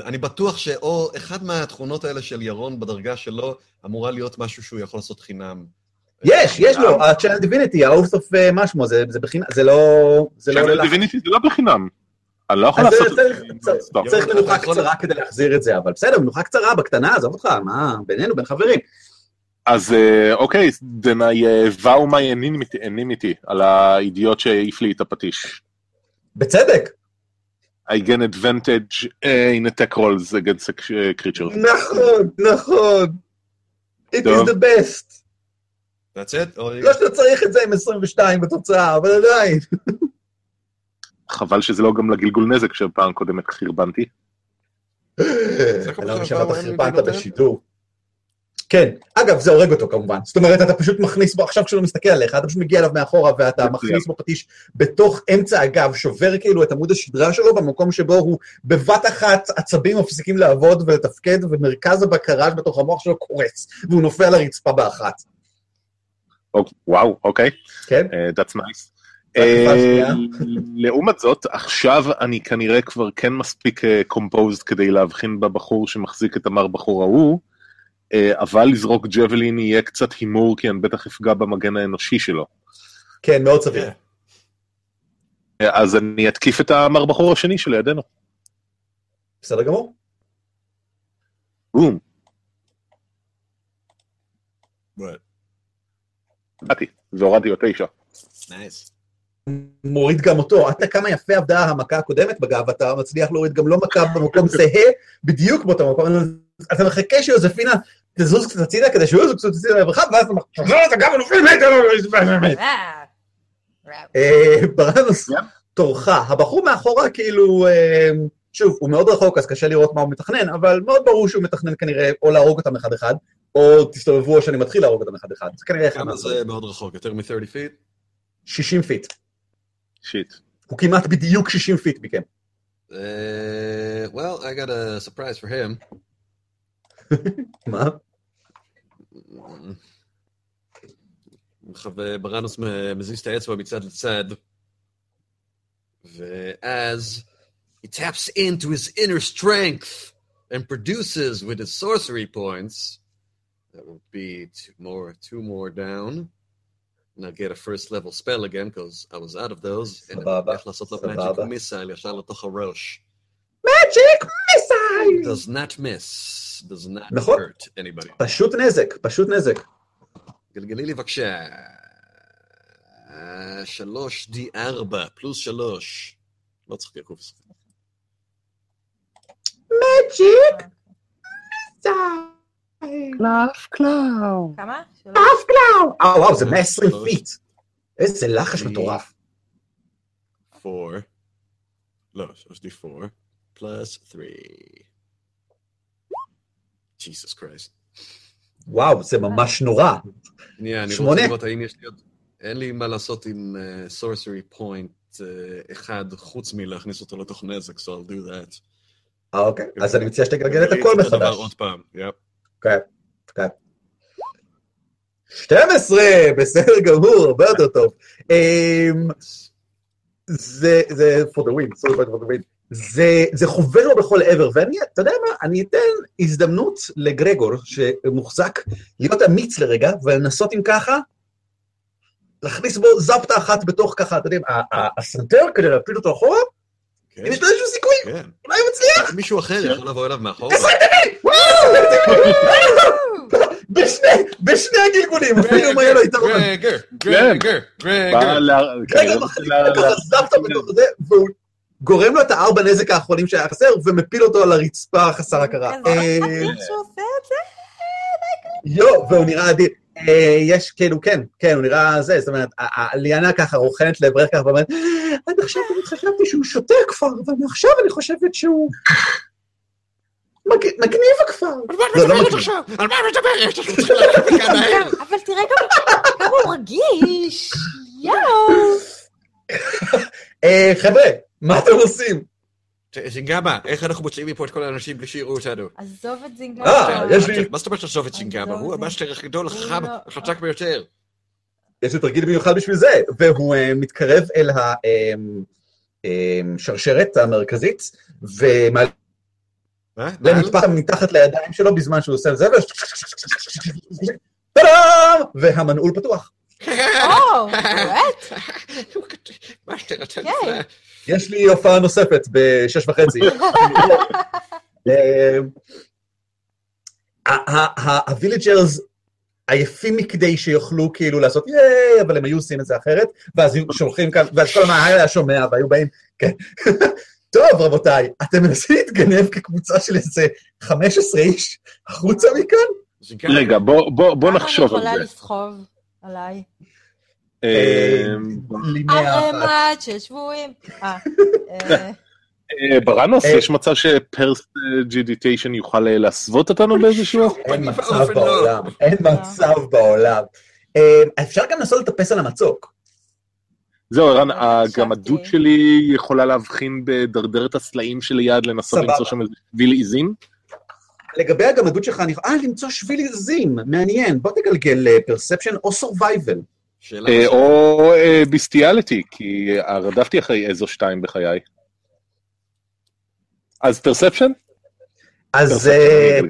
אני בטוח שאו אחד מהתכונות האלה של ירון בדרגה שלו אמורה להיות משהו שהוא יכול לעשות חינם. יש, יש לו, ה-Channel Divinity, ה-Host of אה, מה שמו, זה זה בחינם, זה לא... זה לא לך. דיוויניטי זה לא בחינם. אני לא יכול לעשות את צריך- מנוחה קצרה כדי להחזיר את זה, אבל בסדר, מנוחה קצרה, בקטנה, עזוב אותך, מה, בינינו, בין חברים. אז אה, אוקיי, then I uh, vow my anonymity- anonymity על האידיוט שהעיף לי את הפטיש. בצדק. I gain advantage uh, in attack rolls against uh, creatures. נכון, נכון. It is the best. That's it? לא שאתה צריך את זה עם 22 בתוצאה, אבל עדיין. חבל שזה לא גם לגלגול נזק שפעם קודמת חרבנתי. שמעת הרבה חרפנת נותן? בשידור? כן, אגב, זה הורג אותו כמובן. זאת אומרת, אתה פשוט מכניס בו, עכשיו כשהוא מסתכל עליך, אתה פשוט מגיע אליו מאחורה ואתה. מכניס בו פטיש בתוך אמצע הגב, שובר כאילו את עמוד השדרה שלו במקום שבו הוא בבת אחת עצבים מפסיקים לעבוד ולתפקד, ומרכז הבקרה בתוך המוח שלו קורס, והוא נופל על הרצפה באחת. או, וואו, אוקיי, כן? uh, that's nice. אה? לעומת זאת, עכשיו אני כנראה כבר כן מספיק קומפוזד כדי להבחין בבחור שמחזיק את המר בחור ההוא, אה, אבל לזרוק ג'בלין יהיה קצת הימור, כי אני בטח אפגע במגן האנושי שלו. כן, מאוד סביר. אה, אז אני אתקיף את המר בחור השני שלידינו. בסדר גמור. בום? באתי, והורדתי לו תשע. Nice. מוריד גם אותו. אתה כמה יפה עבדה המכה הקודמת בגב, אתה מצליח להוריד גם לא מכה במקום זהה, בדיוק באותו מקום. אתה מחכה שיוזפינה תזוז קצת הצידה כדי שהוא יזוז קצת הצידה לברכה, ואז אתה מחזור את הגב ונופל מת. אה, ברנוס. תורך. הבחור מאחורה כאילו, אה, שוב, הוא מאוד רחוק אז קשה לראות מה הוא מתכנן, אבל מאוד ברור שהוא מתכנן כנראה או להרוג אותם אחד אחד, או תסתובבו או שאני מתחיל להרוג אותם אחד אחד. זה כנראה אחד כמה. זה מאוד רחוק? יותר מ-30 feet? 60 feet. shit. הוא כמעט בדיוק 60 feet מכם. Uh, well, I got a surprise for him. (laughs) מה? עכשיו ברנוס מ- מזיז את האצבע מצד לצד, ואז he taps into his inner strength and produces with his sorcery points, that would be two more, two more down. And I'll get a first level spell again, because I was out of those. and סבבה, איך לעשות לו סבבה. magic missile ישר לתוך הראש. Magic missile! does not miss, does not נכון. hurt anybody. פשוט נזק, פשוט נזק. גלגלי לי בבקשה. שלוש D ארבע, פלוס שלוש. לא צריך קרקוס. magic! קלאף קלאו. כמה? קלאף קלאו! אה, וואו, זה 120 feet. איזה לחש מטורף. 4. לא, 3D4 פלוס 3. Jesus Christ. וואו, זה ממש נורא. שנייה, אני רוצה לראות האם יש לי עוד... אין לי מה לעשות עם אה, sorcery point אה, אחד, חוץ מלהכניס אותו לתוך נזק, so I'll do that. אה, אוקיי. אז אני מציע שתגלגל את הכל מחדש. עוד פעם, yep. כן, כן. 12, בסדר גמור, הרבה יותר טוב. אמ, זה for the win, סורי פוינט for the win. זה, זה חובר לו בכל עבר, ואני, אתה יודע מה, אני אתן הזדמנות לגרגור, שמוחזק, להיות אמיץ לרגע, ולנסות אם ככה, להכניס בו זפטה אחת בתוך ככה, אתה יודע, הסנטר כדי להפיל אותו אחורה, כן, אם יש לו איזשהו סיכוי, כן. אולי הוא מצליח. מישהו אחר יכול לבוא אליו מאחורה. בשני, בשני הגלגולים, אפילו אם היה לו יתרון. גרגר, כן. גרגר, בא גרגר. גורם לו את הארבע נזק האחרונים שהיה חסר, ומפיל אותו על הרצפה חסר הכרה. איזה אה, מדהים שהוא עושה את זה. יו, והוא נראה אדיר. אה, יש, כאילו, כן, כן, הוא נראה זה, זאת אומרת, ליאנה ככה רוכנת לעברך ככה, ואומרת, עד עכשיו אני חשבתי שהוא שותה כבר, אבל מעכשיו אני חושבת שהוא... מג- מגניב הכפר. לא, לא. על מה את מדברת? אנחנו צריכים ללכת מכאן מהר. אבל תראה כמה הוא רגיש. יואו. אה, חבר'ה, מה אתם עושים? זינגמה, איך אנחנו מוציאים מפה את כל האנשים בלי שיראו אותנו? עזוב את זינגה. אה, יש לי- מה זאת אומרת לעזוב את זינגמה? הוא המשטר הכי גדול, החכם, לא. החזק ביותר. יש לי תרגיל מיוחד בשביל זה, והוא אה, מתקרב אל השרשרת המרכזית, ומעלה מה? נטפח מתחת לידיים שלו בזמן שהוא עושה את זה, ו- טאדאם! והמנעול פתוח. או, באמת? משטר אתה כן. נפלא. יש לי הופעה נוספת בשש וחצי. (laughs) (laughs) אה, ה- ה- ה- ה villagers עייפים מכדי שיוכלו כאילו לעשות ייי, אבל הם היו עושים את זה אחרת, ואז היו שולחים כאן, ואז כל הזמן היה שומע, והיו באים, כן. (laughs) טוב, רבותיי, אתם מנסים להתגנב כקבוצה של איזה 15 איש החוצה מכאן? זה כן. רגע, בוא- נחשוב על כמה אני זה. יכולה לסחוב עליי? ערימת של שבויים. אה, אה, אה, ברנוס, אה. יש מצב שפרסג'ידיטיישן יוכל להסוות אותנו באיזשהו? אין באופן מצב לא. בעולם, אין מצב בעולם. אפשר גם לנסות לטפס על המצוק. זהו, ערן, לא. גם הדוד שלי יכולה להבחין בדרדרת הסלעים שליד, לנסות. למצוא שם איזה שביל עיזים? לגבי הגמדות שלך, אני... אה, למצוא שביל עזים, מעניין. בוא תגלגל perception או survival. אה. או bestiality, כי אה, רדפתי אחרי איזו שתיים בחיי. אז perception? אז אה,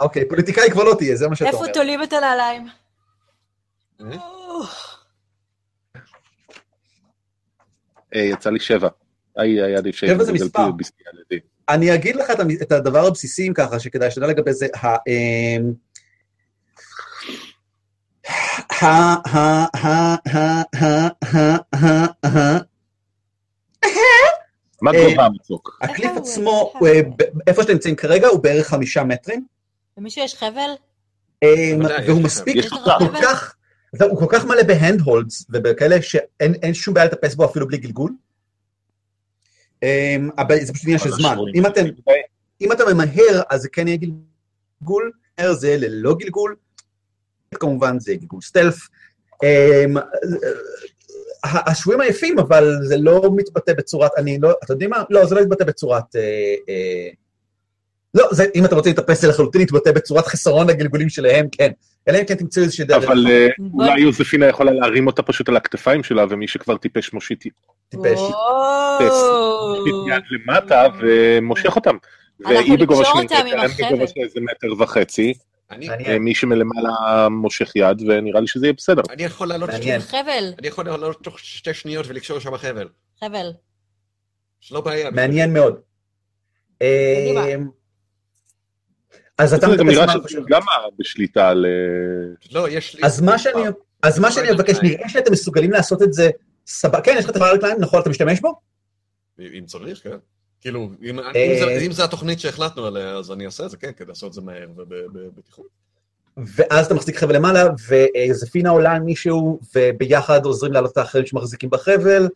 אוקיי, פוליטיקאי כבר לא תהיה, זה מה שאתה איפה אומר. תולים את הנעליים? אה? אה, יצא לי שבע. היה היה עדיף שבע זה מספר. אני אגיד לך את הדבר הבסיסי, אם ככה, שכדאי שתדע לגבי זה. ה, מה גובה המצוק? ה cliff אה, עצמו, אה, אה, איפה שאתם נמצאים כרגע, הוא בערך חמישה מטרים. למישהו יש חבל? והוא מספיק כל כך, הוא כל כך מלא ב handholds ובכאלה שאין שום בעיה לטפס בו אפילו בלי גלגול. אמ, אבל זה פשוט עניין של זמן. אם אתם אם אתה ממהר, אז זה כן יהיה גלגול, מהר זה ללא גלגול, כמובן זה גלגול stealth. אמ, ה- השבויים עייפים, אבל זה לא מתבטא בצורת, אני לא, אתם יודעים מה? לא, זה לא יתבטא בצורת... אה, אה, לא, זה, אם אתם רוצים לטפס זה לחלוטין יתבטא בצורת חסרון הגלגולים שלהם, כן. אלא אם כן תמצאו איזושהי דרך. אבל אה, אולי יוזפינה יכולה להרים אותה פשוט על הכתפיים שלה, ומי שכבר טיפש מושיט טיפש. מושיט יד למטה ומושך אותם. והיא בגובה של איזה מטר וחצי. אני-. אה, מי שמלמעלה מושך יד, ונראה לי שזה יהיה בסדר. אני יכול לעלות מעניין. שתי- חבל, אני יכול לעלות תוך שתי שניות ולקשור שם חבל. חבל. לא בעיה. מעניין מאוד. קדימה. אז אתה זה גם מטפס נראה מה פשוט. גם בשליטה על... אה, לא, יש לי... אז מה שאני, אז מה שאני מבקש, נראה שאתם מסוגלים לעשות את זה סבבה, כן, יש לך את הפער רגליים, נכון, אתה משתמש בו? אם צריך, כן. כאילו, אם אה, זה התוכנית שהחלטנו עליה, אז אני אעשה את זה, כן, כדי לעשות את זה מהר ובבטיחות. ואז אתה מחזיק חבל למעלה, ויוזפינה עולה על מישהו, וביחד עוזרים לעלות את האחרים שמחזיקים בחבל.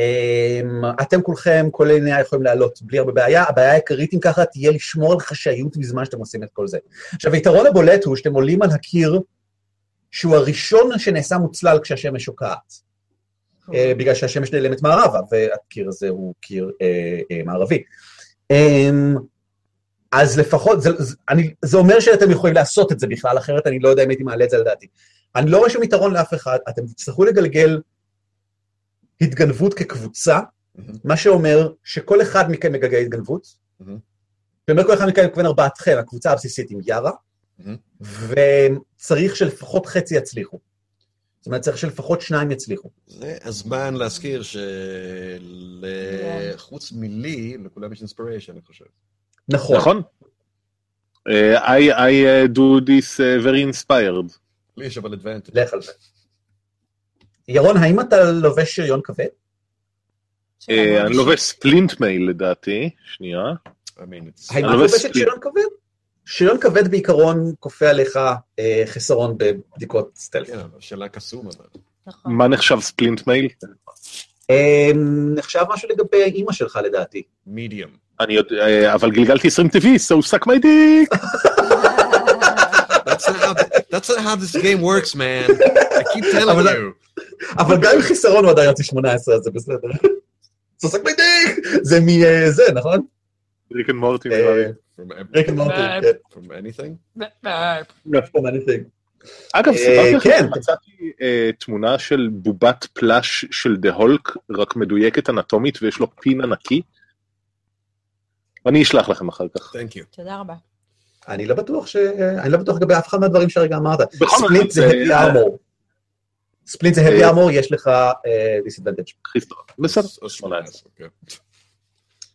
אמ, אתם כולכם, כל עיני יכולים לעלות בלי הרבה בעיה. הבעיה העיקרית, אם ככה, תהיה לשמור על חשאיות בזמן שאתם עושים את כל זה. עכשיו, היתרון הבולט הוא שאתם עולים על הקיר, שהוא הראשון שנעשה מוצלל כשהשמש שוקעת. אה, בגלל שהשמש נעלמת מערבה, והקיר הזה הוא קיר אה, אה, מערבי. אמ, אז לפחות, זה, זה, אני, זה אומר שאתם יכולים לעשות את זה בכלל, אחרת אני לא יודע אם הייתי מעלה את זה על דעתי. אני לא רואה שום יתרון לאף אחד, אתם תצטרכו לגלגל התגנבות כקבוצה. מה שאומר שכל אחד מכם מגלגל התגנבות. ואומר כל אחד מכם מתכוון ארבעתכם, הקבוצה הבסיסית עם יארה. וצריך שלפחות חצי יצליחו. זאת אומרת, צריך שלפחות שניים יצליחו. זה הזמן להזכיר שחוץ מלי, לכולם יש אינספיריישן, אני חושב. נכון. נכון? אה, I I uh, do this uh, very inspired. לי יש אבל advantage. לך על זה. ירון, האם אתה לובש שריון כבד? אה, אני לובש ספלינט מייל לדעתי, שנייה. האם אני את לובש. שריון כבד? שריון כבד בעיקרון כופה עליך אה, חסרון בבדיקות סטלף. כן, אבל שאלה קסום אבל. נכון. מה נחשב splint mail? אה, נחשב משהו לגבי אימא שלך לדעתי. medium. אני יודע, אבל גלגלתי 20 טבעי, so suck my dick. That's not how, that's not how this game works, man. I keep (laughs) telling you. אבל גם עם חיסרון הוא עדיין יוצא 18, אז זה בסדר. so suck my dick! זה מזה, נכון? Rick and Morty אה, נראה לי. Rick and Morty, כן. from anything? From anything. אגב, אה, סיפרתי לכם כן. שמצאתי אה, תמונה של בובת פלאש של דה הולק, רק מדויקת אנטומית ויש לו פין ענקי. אני אשלח לכם אחר כך. Thank you. תודה רבה. אני לא בטוח ש... אני לא בטוח לגבי אף אחד מהדברים שהרגע אמרת. בכל זה זה- heavy armor. ספלינט זה heavy אה, armor, יש לך אה, disadvantage. בסדר, או 18. אוקיי.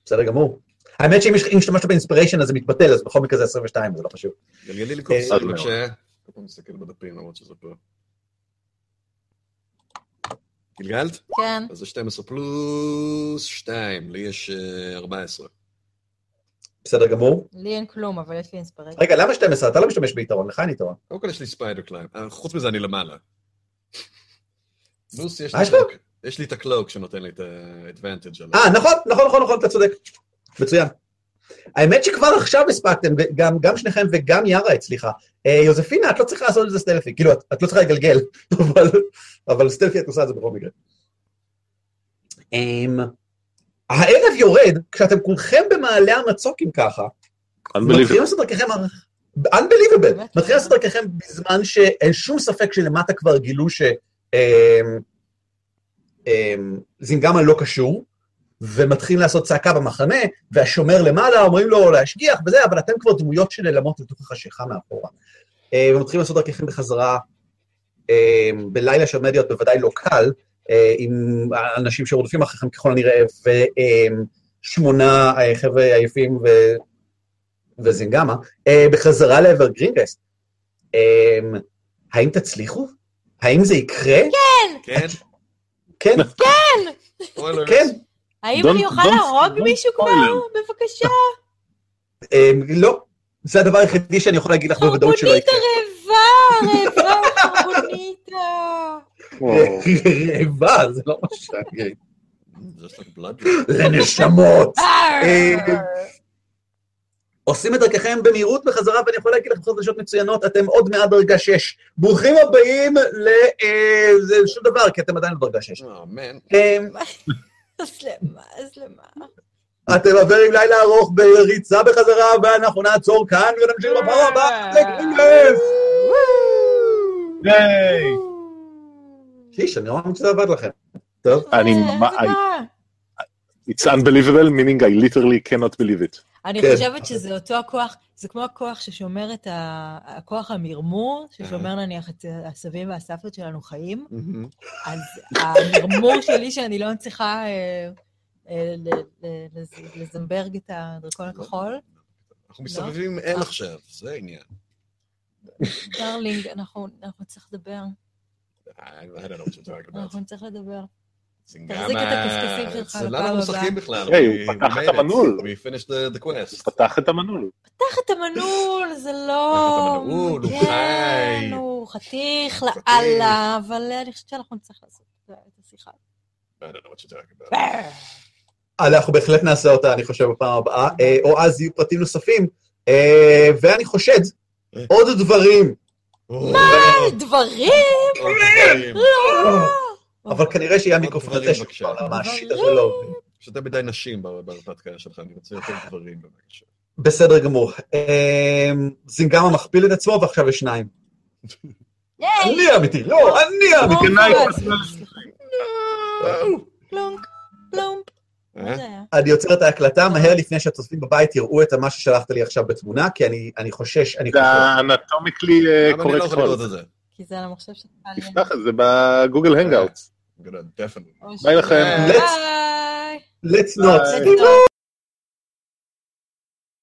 בסדר גמור. האמת שאם השתמשת באינספיריישן אז זה מתבטל, אז בכל מקרה זה 22, זה לא חשוב. גלגלי לי אה. בבקשה. כל פעם מסתכל בדפים למרות שזה פה. גלגלת? כן. אז זה 12 פלוס 2, לי יש אה, 14. בסדר גמור. לי אין כלום, אבל יש לי אינספירציה. רגע, למה 12? אתה לא משתמש ביתרון, לך אין יתרון. קודם כל יש לי ספיידר קליים. אה, חוץ מזה אני למעלה. פלוס יש לי יש לי את הקלוק שנותן לי את האדוונטג' עליו. אה, נכון, נכון, נכון, נכון, אתה צודק. מצוין. האמת שכבר עכשיו הספקתם, גם, גם שניכם וגם יארה הצליחה. אה, יוזפינה, את לא צריכה לעשות את זה סטלפי, כאילו, את, את לא צריכה לגלגל, (laughs) אבל, אבל סטלפי את עושה את זה בכל מקרה. Um, הערב יורד, כשאתם כולכם במעלה המצוקים ככה, מתחילים. לעשות דרככם, unbelievable? מתחילים לעשות דרככם בזמן שאין שום ספק שלמטה כבר גילו ש... אמ, אמ, זינגמה לא קשור, ומתחילים לעשות צעקה במחנה, והשומר למעלה אומרים לו להשגיח וזה, אבל אתם כבר דמויות שנעלמות לתוך החשיכה מאחורה. אה, ומתחילים לעשות דרככם בחזרה, אה, בלילה שעומד להיות בוודאי לא קל, אה, עם אנשים שרודפים אחריכם ככל הנראה, ושמונה חבר'ה עייפים ו... וזינגמה, בחזרה לעבר גרינגרסט. אה, האם תצליחו? האם זה יקרה? כן? כן, ספוילרס. כן. האם Don't- אני אוכל להרוג מישהו כבר? בבקשה. אה, לא. זה הדבר היחידי שאני יכול להגיד לך בוודאות שלא יקרה. הרעבה, רעבה, חרבוניתה. וואו. רעבה, זה לא מה שאני. לנשמות. עושים את דרככם במהירות בחזרה, ואני יכול להגיד לך חדשות מצוינות, אתם עוד מעט דרגה 6. ברוכים הבאים ל... אה, זה שום דבר, כי אתם עדיין בדרגה 6. Oh, man. אה, אז למה? אז למה? אתם עוברים לילה ארוך בריצה בחזרה, ואנחנו נעצור כאן ונמשיך בפעם הבאה. לגרינגרס. היי. שיש, אני רואה שזה עבד לכם. טוב. אני אה, איזה רע. It's unbelievable, meaning I literally cannot believe it. אני כן. חושבת שזה אותו הכוח, זה כמו הכוח ששומר את ה... הכוח המרמור, ששומר נניח את הסבים והסבתות שלנו חיים. אז המרמור שלי שאני לא מצליחה אה, אה, ל- ל- לז- לזמברג את הדרקון הכחול, אנחנו מסתובבים עם אל עכשיו, זה העניין. darling, אנחנו אנחנו נצטרך לדבר, I I don't know what you're talking about. אנחנו נצטרך לדבר. תחזיק את הקשקשים שלך זה לפעם למה אנחנו הבאה. משחקים בכלל? היי, We- הוא פתח את. המנעול. We finished the- the quest. פתח את המנעול. פתח את המנעול, זה לא... פתח את המנעול, הוא כן, חי. הוא חתיך. לאללה, אבל אני חושבת שאנחנו נצטרך לעשות את השיחה. I don't know what you're talking about. אנחנו בהחלט נעשה אותה, אני חושב, בפעם הבאה, אה, או אז יהיו פרטים נוספים. אה, ואני חושד, עוד דברים, מה? דברים? אבל כנראה שיהיה המיקרופון דברים, הזה. שכבר מהשיט הזה לא עובד. יש יותר מדי נשים בהרפתקה שלך, אני רוצה יותר דברים בבקשה. בסדר גמור. אה, זינגמה מכפיל את עצמו ועכשיו יש שניים. אני האמיתי, לא, אני. סליחה. פלומפ, פלומפ. מה אה? זה? אני עוצר את ההקלטה מהר לפני שהצופים בבית יראו את מה ששלחת לי עכשיו בתמונה, כי אני אני חושש, אני זה חושש. למה אני לא קורקט זה? כי זה על המחשב שלך. אני- תפתח את זה בגוגל הנגאוטס. I'm gonna definitely. אוי, ביי לכם. ביי. Let's not. Let's not.